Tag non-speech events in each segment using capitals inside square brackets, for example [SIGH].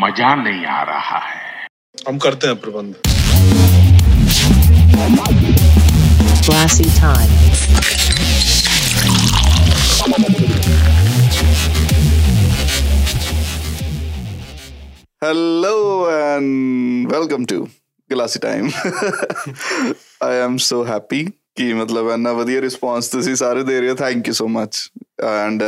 मजा नहीं आ रहा है हम करते हैं प्रबंध Glassy time. Hello and welcome to Glassy Time. I am so happy ਕਿ ਮਤਲਬ ਇੰਨਾ ਵਧੀਆ ਰਿਸਪੌਂਸ ਤੁਸੀਂ ਸਾਰੇ ਦੇ ਰਹੇ ਹੋ thank you so much and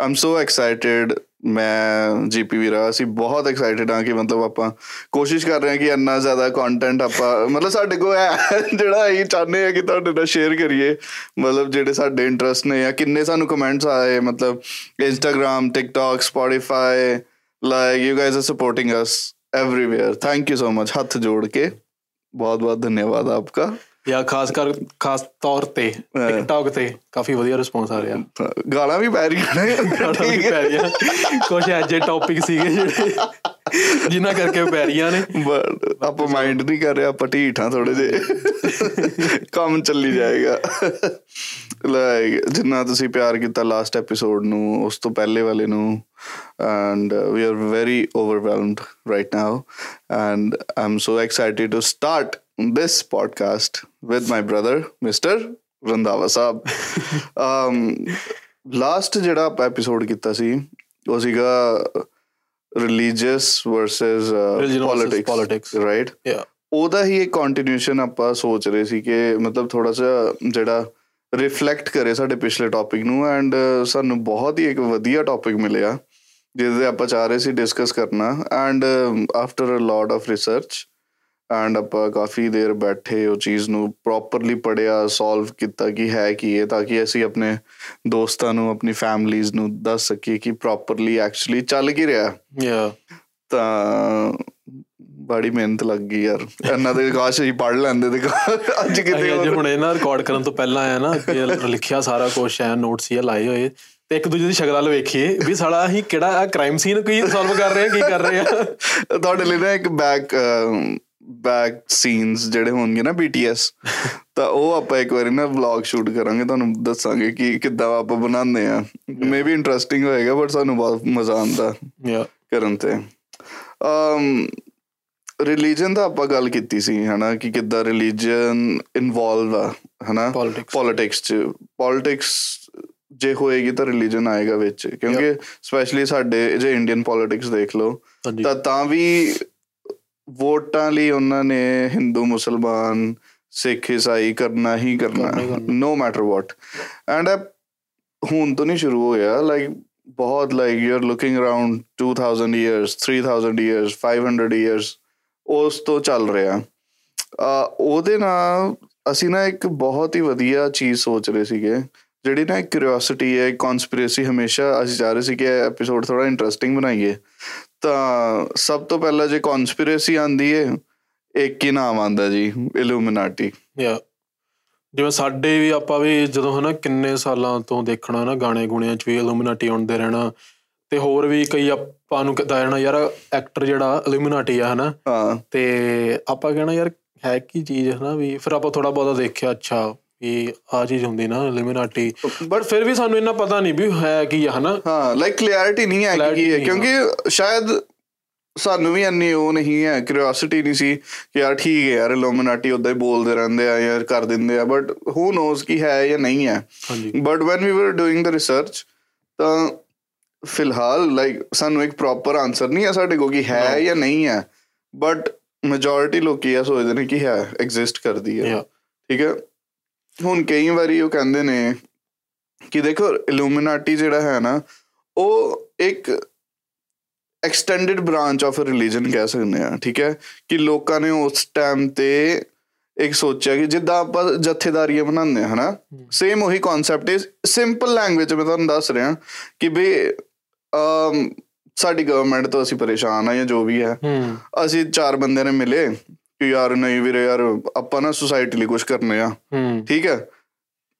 am so excited ਮੈਂ ਜੀਪੀ ਵੀਰਾ ਅਸੀਂ ਬਹੁਤ ਐਕਸਾਈਟਿਡ ਹਾਂ ਕਿ ਮਤਲਬ ਆਪਾਂ ਕੋਸ਼ਿਸ਼ ਕਰ ਰਹੇ ਹਾਂ ਕਿ ਇੰਨਾ ਜ਼ਿਆਦਾ ਕੰਟੈਂਟ ਆਪਾਂ ਮਤਲਬ ਸਾਡੇ ਕੋਲ ਹੈ ਜਿਹੜਾ ਅਸੀਂ ਚਾਹੁੰਦੇ ਆ ਕਿ ਤੁਹਾਡੇ ਨਾਲ ਸ਼ੇਅਰ ਕਰੀਏ ਮਤਲਬ ਜਿਹੜੇ ਸਾਡੇ ਇੰਟਰਸਟ ਨੇ ਜਾਂ ਕਿੰਨੇ ਸਾਨੂੰ ਕਮੈਂਟਸ ਆਏ ਮਤਲਬ Instagram TikTok Spotify like you guys are supporting us everywhere thank you so much हाथ जोड़ के बहुत बहुत धन्यवाद आपका ਜਾਂ ਖਾਸ ਕਰ ਖਾਸ ਤੌਰ ਤੇ ਟਿਕਟੌਕ ਤੇ ਕਾਫੀ ਵਧੀਆ ਰਿਸਪੌਂਸ ਆ ਰਿਹਾ। ਗਾਲਾਂ ਵੀ ਪੈ ਰਹੀਆਂ ਨੇ। ਗਾਲਾਂ ਵੀ ਪੈ ਰਹੀਆਂ। ਕੁਝ ਐਜੇ ਟੌਪਿਕ ਸੀਗੇ ਜਿਹੜੇ ਜਿਨ੍ਹਾਂ ਕਰਕੇ ਪੈ ਰਹੀਆਂ ਨੇ। ਆਪਾਂ ਮਾਈਂਡ ਨਹੀਂ ਕਰ ਰਿਹਾ ਆਪਾਂ ਢੀਠਾਂ ਥੋੜੇ ਜੇ ਕੰਮ ਚੱਲੀ ਜਾਏਗਾ। ਲਾਈਕ ਜਿੰਨਾ ਤੁਸੀਂ ਪਿਆਰ ਕੀਤਾ ਲਾਸਟ ਐਪੀਸੋਡ ਨੂੰ ਉਸ ਤੋਂ ਪਹਿਲੇ ਵਾਲੇ ਨੂੰ and uh, we are very overwhelmed right now and i'm so excited to start this podcast with my brother mr Randhawa Sahib um last ਜਿਹੜਾ ਆਪਾਂ ਐਪੀਸੋਡ ਕੀਤਾ ਸੀ ਉਹ ਸੀਗਾ religious versus Religion versus politics politics. Right Yeah. ਉਹਦਾ ਹੀ ਇੱਕ continuation ਆਪਾਂ ਸੋਚ ਰਹੇ ਸੀ ਕਿ ਮਤਲਬ ਥੋੜਾ ਜਿਹਾ ਜਿਹੜਾ ਰਿਫਲੈਕਟ ਕਰੇ ਸਾਡੇ ਪਿਛਲੇ ਟੌਪਿਕ ਨੂੰ ਐਂਡ ਸਾਨੂੰ ਬਹੁਤ ਹੀ ਇੱਕ ਵਧੀਆ ਟੌਪਿਕ ਮਿਲਿਆ ਜਿਹਦੇ ਆਪਾਂ ਚਾਹ ਰਹੇ ਸੀ ਡਿਸਕਸ ਕਰਨਾ and after a lot of research and ਆਪਾਂ ਕਾਫੀ ਦੇਰ ਬੈਠੇ ਉਹ ਚੀਜ਼ ਨੂੰ ਪ੍ਰੋਪਰਲੀ ਪੜਿਆ ਸੋਲਵ ਕੀਤਾ ਕਿ ਹੈ ਕੀ ਇਹ ਤਾਂ ਕਿ ਅਸੀਂ ਆਪਣੇ ਦੋਸਤਾਂ ਨੂੰ ਆਪਣੀ ਫੈਮਲੀਜ਼ ਨੂੰ ਦੱਸ ਸਕੀਏ ਕਿ ਪ੍ਰੋਪਰਲੀ ਐਕਚੁਅਲੀ ਚੱਲ ਕੀ ਰਿਹਾ। ਯਾ ਤਾਂ ਬੜੀ ਮਿਹਨਤ ਲੱਗ ਗਈ ਯਾਰ। ਇਹਨਾਂ ਦੇ ਕਾਸ਼ ਹੀ ਪੜ ਲੈਂਦੇ ਤੇ ਅੱਜ ਕਿਤੇ ਅੱਜ ਹੁਣ ਇਹਨਾਂ ਰਿਕਾਰਡ ਕਰਨ ਤੋਂ ਪਹਿਲਾਂ ਆਇਆ ਨਾ ਕਿ ਲਿਖਿਆ ਸਾਰਾ ਕੁਝ ਹੈ ਨੋਟਸ ਹੀ ਲਾਏ ਹੋਏ। ਤੇ ਇੱਕ ਦੂਜੇ ਦੀ ਸ਼ਕਲਾਂ ਵੱਲ ਵੇਖੀਏ ਵੀ ਸਾਲਾ ਅਸੀਂ ਕਿਹੜਾ ਕ੍ਰਾਈਮ ਸੀਨ ਕੀ ਸੋਲਵ ਕਰ ਰਹੇ ਹਾਂ ਕੀ ਕਰ ਰਹੇ ਹਾਂ [LAUGHS] ਤੁਹਾਡੇ ਲਈ ਨਾ ਇੱਕ ਬੈਕ ਬੈਕ ਸੀਨਸ ਜਿਹੜੇ ਹੋਣਗੇ ਨਾ BTS ਤਾਂ ਉਹ ਆਪਾਂ ਇੱਕ ਵਾਰੀ ਨਾ ਵਲੌਗ ਸ਼ੂਟ ਕਰਾਂਗੇ ਤੁਹਾਨੂੰ ਦੱਸਾਂਗੇ ਕਿ ਕਿੱਦਾਂ ਆਪਾਂ ਬਣਾਉਂਦੇ ਆ। ਮੇਬੀ ਇੰਟਰਸਟਿੰਗ ਹੋਏਗਾ ਬਟ ਸਾਨੂੰ ਬਹੁਤ ਮਜ਼ਾ ਆਉਂਦਾ ਯਾ ਕਰਨ ਤੇ। ਅਮ ਰਿਲੀਜੀਅਨ ਦਾ ਆਪਾਂ ਗੱਲ ਕੀਤੀ ਸੀ ਹਨਾ ਕਿ ਕਿੱਦਾਂ ਰਿਲੀਜੀਅਨ ਇਨਵੋਲਵ ਆ ਹਨਾ. ਪੋਲਿਟਿਕਸ ਚ ਪੋਲਿਟਿਕਸ ਜੇ ਹੋਏਗੀ ਤਾਂ ਰਿਲੀਜੀਅਨ ਆਏਗਾ ਵਿੱਚ ਕਿਉਂਕਿ ਸਪੈਸ਼ਲੀ ਸਾਡੇ ਜੇ ਇੰਡੀਅਨ ਪੋਲਿਟਿਕਸ ਦੇਖ ਲਓ ਤਾਂ ਤਾਂ ਵੀ ਵੋਟਾਂ ਲਈ ਉਹਨਾਂ ਨੇ ਹਿੰਦੂ ਮੁਸਲਮਾਨ ਸਿੱਖ ਈਸਾਈ ਕਰਨਾ ਹੀ ਕਰਨਾ ਹੀ। ਨੋ ਮੈਟਰ ਵਾਟ ਐਂਡ ਹੁਣ ਤੋਂ ਨਹੀਂ ਸ਼ੁਰੂ ਹੋਇਆ ਲਾਈਕ ਬਹੁਤ like you are looking around 2000 years 3000 years 500 years ਉਸ ਤੋਂ ਚੱਲ ਰਿਹਾ। ਆ ਉਹਦੇ ਨਾਲ ਅਸੀਂ ਨਾ ਇੱਕ ਬਹੁਤ ਹੀ ਵਧੀਆ ਚੀਜ਼ ਸੋਚ ਰਹੇ ਸੀਗੇ। ਜਿਹੜੀ ਨਾ ਕਿਉਰਿਓਸਿਟੀ ਹੈ ਕਨਸਪੀਰੇਸੀ ਹਮੇਸ਼ਾ ਅਸੀਂ ਚਾਹ ਰਹੇ ਸੀ ਕਿ ਐਪੀਸੋਡ ਥੋੜਾ ਇੰਟਰਸਟਿੰਗ ਬਣਾਈਏ। ਤਾਂ ਸਭ ਤੋਂ ਪਹਿਲਾਂ ਜੇ ਕਨਸਪੀਰੇਸੀ ਆਂਦੀ ਹੈ ਇੱਕ ਹੀ ਨਾਮ ਆਂਦਾ ਜੀ ਇਲੂਮੀਨਾਟੀ ਯਾ ਜਿਵੇਂ ਸਾਡੇ ਵੀ ਆਪਾਂ ਵੀ ਜਦੋਂ ਹਨਾ ਕਿੰਨੇ ਸਾਲਾਂ ਤੋਂ ਦੇਖਣਾ ਨਾ ਗਾਣੇ ਗੁਣਿਆਂ ਚ ਵੀ ਇਲੂਮੀਨਾਟੀ ਆਉਂਦੇ ਰਹਿਣਾ ਤੇ ਹੋਰ ਵੀ ਕਈ ਆਪਾਂ ਨੂੰ ਕਿਦਾਂ ਰਹਿਣਾ ਯਾਰ ਐਕਟਰ ਜਿਹੜਾ ਇਲੂਮੀਨਾਟੀ ਆ ਹਨਾ ਹਾਂ। ਤੇ ਆਪਾਂ ਕਹਿਣਾ ਯਾਰ ਹੈ ਕੀ ਚੀਜ਼ ਹਨਾ ਵੀ ਫਿਰ ਆਪਾਂ ਥੋੜਾ ਬਹੁਤਾ ਦੇਖਿਆ ਅੱਛਾ। ਵੀ ਆ ਚੀਜ਼ ਹੁੰਦੀ ਨਾ ਇਲੂਮੀਨਾਟੀ ਬਟ ਫਿਰ ਵੀ ਸਾਨੂੰ ਇੰਨਾ ਪਤਾ ਨਹੀਂ ਵੀ ਹੈ ਕੀ ਆ ਹਨਾ ਹਾਂ ਲਾਈਕ ਕਲੈਰਿਟੀ ਨਹੀਂ ਹੈ ਕਿ Clarity ਕੀ ਹੈ ਨਹੀਂ ਕਿਉਂਕਿ ਸ਼ਾਇਦ ਸਾਨੂੰ ਵੀ ਇੰਨੀ ਉਹ ਨਹੀਂ ਹੈ ਕਿਉਰਿਓਸਿਟੀ ਨਹੀਂ ਸੀ ਕਿ ਯਾਰ ਠੀਕ ਹੈ ਯਾਰ ਇਲੂਮੀਨਾਟੀ ਉਦਾਂ ਹੀ ਬੋਲਦੇ ਰਹਿੰਦੇ ਆ ਯਾਰ ਕਰ ਦਿੰਦੇ ਆ ਬਟ ਹੂ ਨੋਜ਼ ਕੀ ਹੈ ਜਾਂ ਨਹੀਂ ਹੈ ਹਾਂਜੀ ਬਟ ਵੈਨ ਵੀ ਵਰ ਡੂਇੰਗ ਦ ਰਿਸਰਚ ਤਾਂ ਫਿਲਹਾਲ ਲਾਈਕ ਸਾਨੂੰ ਇੱਕ ਪ੍ਰੋਪਰ ਆਨਸਰ ਨਹੀਂ ਹੈ ਸਾਡੇ ਕੋਲ ਕਿ ਹੈ ਜਾਂ ਨਹੀਂ ਹੈ ਬਟ ਮੈਜੋਰਿਟੀ ਲੋਕੀ ਇਹ ਸੋਚਦੇ ਨੇ ਕਿ ਹੈ ਐਗਜ਼ਿਸਟ ਕਰਦੀ ਹੈ Yeah. ਠੀਕ ਹੈ ਹੁਣ ਕਈ ਵਾਰੀ ਉਹ ਕਹਿੰਦੇ ਨੇ ਕਿ ਦੇਖੋ ਇਲੂਮੀਨਾਟੀ ਜਿਹੜਾ ਹੈ ਨਾ ਉਹ ਇੱਕ ਐਕਸਟੈਂਡਡ ਬ੍ਰਾਂਚ ਆਫ ਰਿਲੀਜੀਅਨ ਕਹਿ ਸਕਦੇ ਆ ਠੀਕ ਹੈ? ਕਿ ਲੋਕਾਂ ਨੇ ਉਸ ਟਾਈਮ ਤੇ ਇੱਕ ਸੋਚਿਆ ਕਿ ਜਿੱਦਾਂ ਆਪਾਂ ਜਥੇਦਾਰੀਆਂ ਬਣਾਉਂਦੇ ਆ ਹਨਾ? ਸੇਮ ਉਹੀ ਕਨਸੈਪਟ ਹੈ ਸਿੰਪਲ ਲੈਂਗੁਏਜ ਮੈਂ ਤੁਹਾਨੂੰ ਦੱਸ ਰਿਹਾ ਕਿ ਵੀ ਸਾਡੀ ਗਵਰਨਮੈਂਟ ਤੋਂ ਅਸੀਂ ਪਰੇਸ਼ਾਨ ਆ ਜਾਂ ਜੋ ਵੀ ਹੈ। ਅਸੀਂ ਚਾਰ ਬੰਦਿਆਂ ਨੇ ਮਿਲੇ ਕਿ ਯਾਰ ਨਹੀਂ ਵੀਰੇ ਯਾਰ ਆਪਾਂ ਨਾ ਸੁਸਾਇਟੀ ਲਈ ਕੁਝ ਕਰਨੇ ਆ ਹੂੰ ਠੀਕ ਹੈ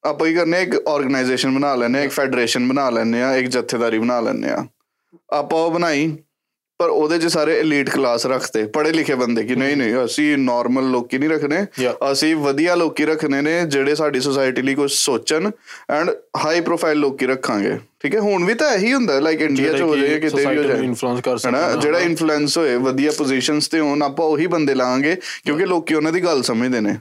ਆਪਾਂ ਕੀ ਕਰਨੇ ਆ ਇੱਕ ਆਰਗੇਨਾਈਜੇਸ਼ਨ ਬਣਾ ਲੈਨੇ ਆ ਇੱਕ ਫੈਡਰੇਸ਼ਨ ਬਣਾ ਲੈਨੇ ਆ ਇੱਕ ਜਥੇਦਾਰੀ ਬਣਾ ਲੈਨੇ ਆ ਆਪਾਂ ਉਹ ਬਣਾਈ ਪਰ ਉਹਦੇ 'ਚ ਸਾਰੇ 엘ੀਟ ਕਲਾਸ ਰੱਖਦੇ ਪੜ੍ਹੇ ਲਿਖੇ ਬੰਦੇ ਕਿ ਨਹੀਂ ਨਹੀਂ ਅਸੀਂ ਨਾਰਮਲ ਲੋਕੀ ਨਹੀਂ ਰੱਖਣੇ. ਅਸੀਂ ਵਧੀਆ ਲੋਕੀ ਰੱਖਣੇ ਨੇ ਜਿਹੜੇ ਸਾਡੀ ਸੋਸਾਇਟੀ ਲਈ ਕੁਝ ਸੋਚਣ ਐਂਡ ਹਾਈ ਪ੍ਰੋਫਾਈਲ ਲੋਕੀ ਰੱਖਾਂਗੇ। ਠੀਕ ਹੈ? ਹੁਣ ਵੀ ਤਾਂ ਇਹੀ ਹੁੰਦਾ ਲਾਈਕ ਇੰਡੀਆ 'ਚ ਹੋ ਜਾਏ ਕਿਤੇ ਵੀ ਹੋ ਜਾਏ। ਇਨਫਲੂਐਂਸ ਕਰ ਸਕਦਾ ਜਿਹੜਾ ਇਨਫਲੂਐਂਸ ਹੋਏ ਵਧੀਆ ਪੋਜੀਸ਼ਨਸ ਤੇ ਹੋਣ ਆਪਾਂ ਉਹੀ ਬੰਦੇ ਲਾਵਾਂਗੇ ਕਿਉਂਕਿ ਲੋਕੀ ਉਹਨਾਂ ਦੀ ਗੱਲ ਸਮਝਦੇ ਨੇ.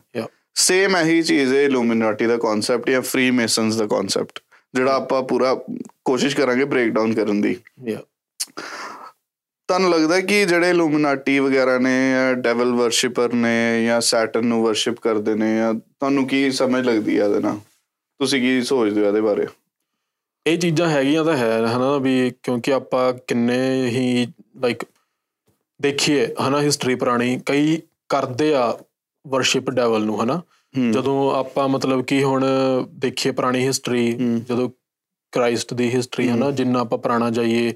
ਸੇਮ ਇਹੀ ਚੀਜ਼ ਹੈ ਇਲੂਮੀਨਾਟੀ ਦਾ ਕਨਸੈਪਟ ਜਾਂ ਫ੍ਰੀ ਮੇਸਨਸ ਦਾ ਕਨਸੈਪਟ ਜਿਹੜਾ ਆਪਾਂ ਪੂਰਾ ਕੋਸ਼ਿਸ਼ ਕਰਾਂਗੇ ਬ੍ਰੇਕ ਡਾਊਨ ਕਰਨ ਦੀ. ਤੁਹਾਨੂੰ ਲੱਗਦਾ ਕਿ ਜਿਹੜੇ ਇਲੂਮੀਨਾਟੀ ਵਗੈਰਾ ਨੇ ਜਾਂ ਡੈਵਲ ਵਰਸ਼ਿਪਰ ਨੇ ਜਾਂ ਸੈਟਰਨ ਨੂੰ ਵਰਸ਼ਿਪ ਕਰਦੇ ਨੇ ਜਾਂ ਤੁਹਾਨੂੰ ਕੀ ਸਮਝ ਲੱਗਦੀ ਹੈ ਇਹਦੇ ਨਾਲ? ਤੁਸੀਂ ਕੀ ਸੋਚਦੇ ਹੋ ਇਹਦੇ ਬਾਰੇ? ਇਹ ਚੀਜ਼ਾਂ ਹੈਗੀਆਂ ਤਾਂ ਹੈ ਹਨਾ ਵੀ ਕਿਉਂਕਿ ਆਪਾਂ ਕਿੰਨੇ ਹੀ ਲਾਈਕ ਦੇਖੀਏ ਹਨਾ ਹਿਸਟਰੀ ਪੁਰਾਣੀ ਕਈ ਕਰਦੇ ਆ ਵਰਸ਼ਿਪ ਡੈਵਲ ਨੂੰ ਹਨਾ। ਜਦੋਂ ਆਪਾਂ ਮਤਲਬ ਕਿ ਹੁਣ ਦੇਖੀਏ ਪੁਰਾਣੀ ਹਿਸਟਰੀ ਜਦੋਂ ਕ੍ਰਾਈਸਟ ਦੀ ਹਿਸਟਰੀ ਹਨਾ ਜਿੰਨਾ ਆਪਾਂ ਪੁਰਾਣਾ ਜਾਈਏ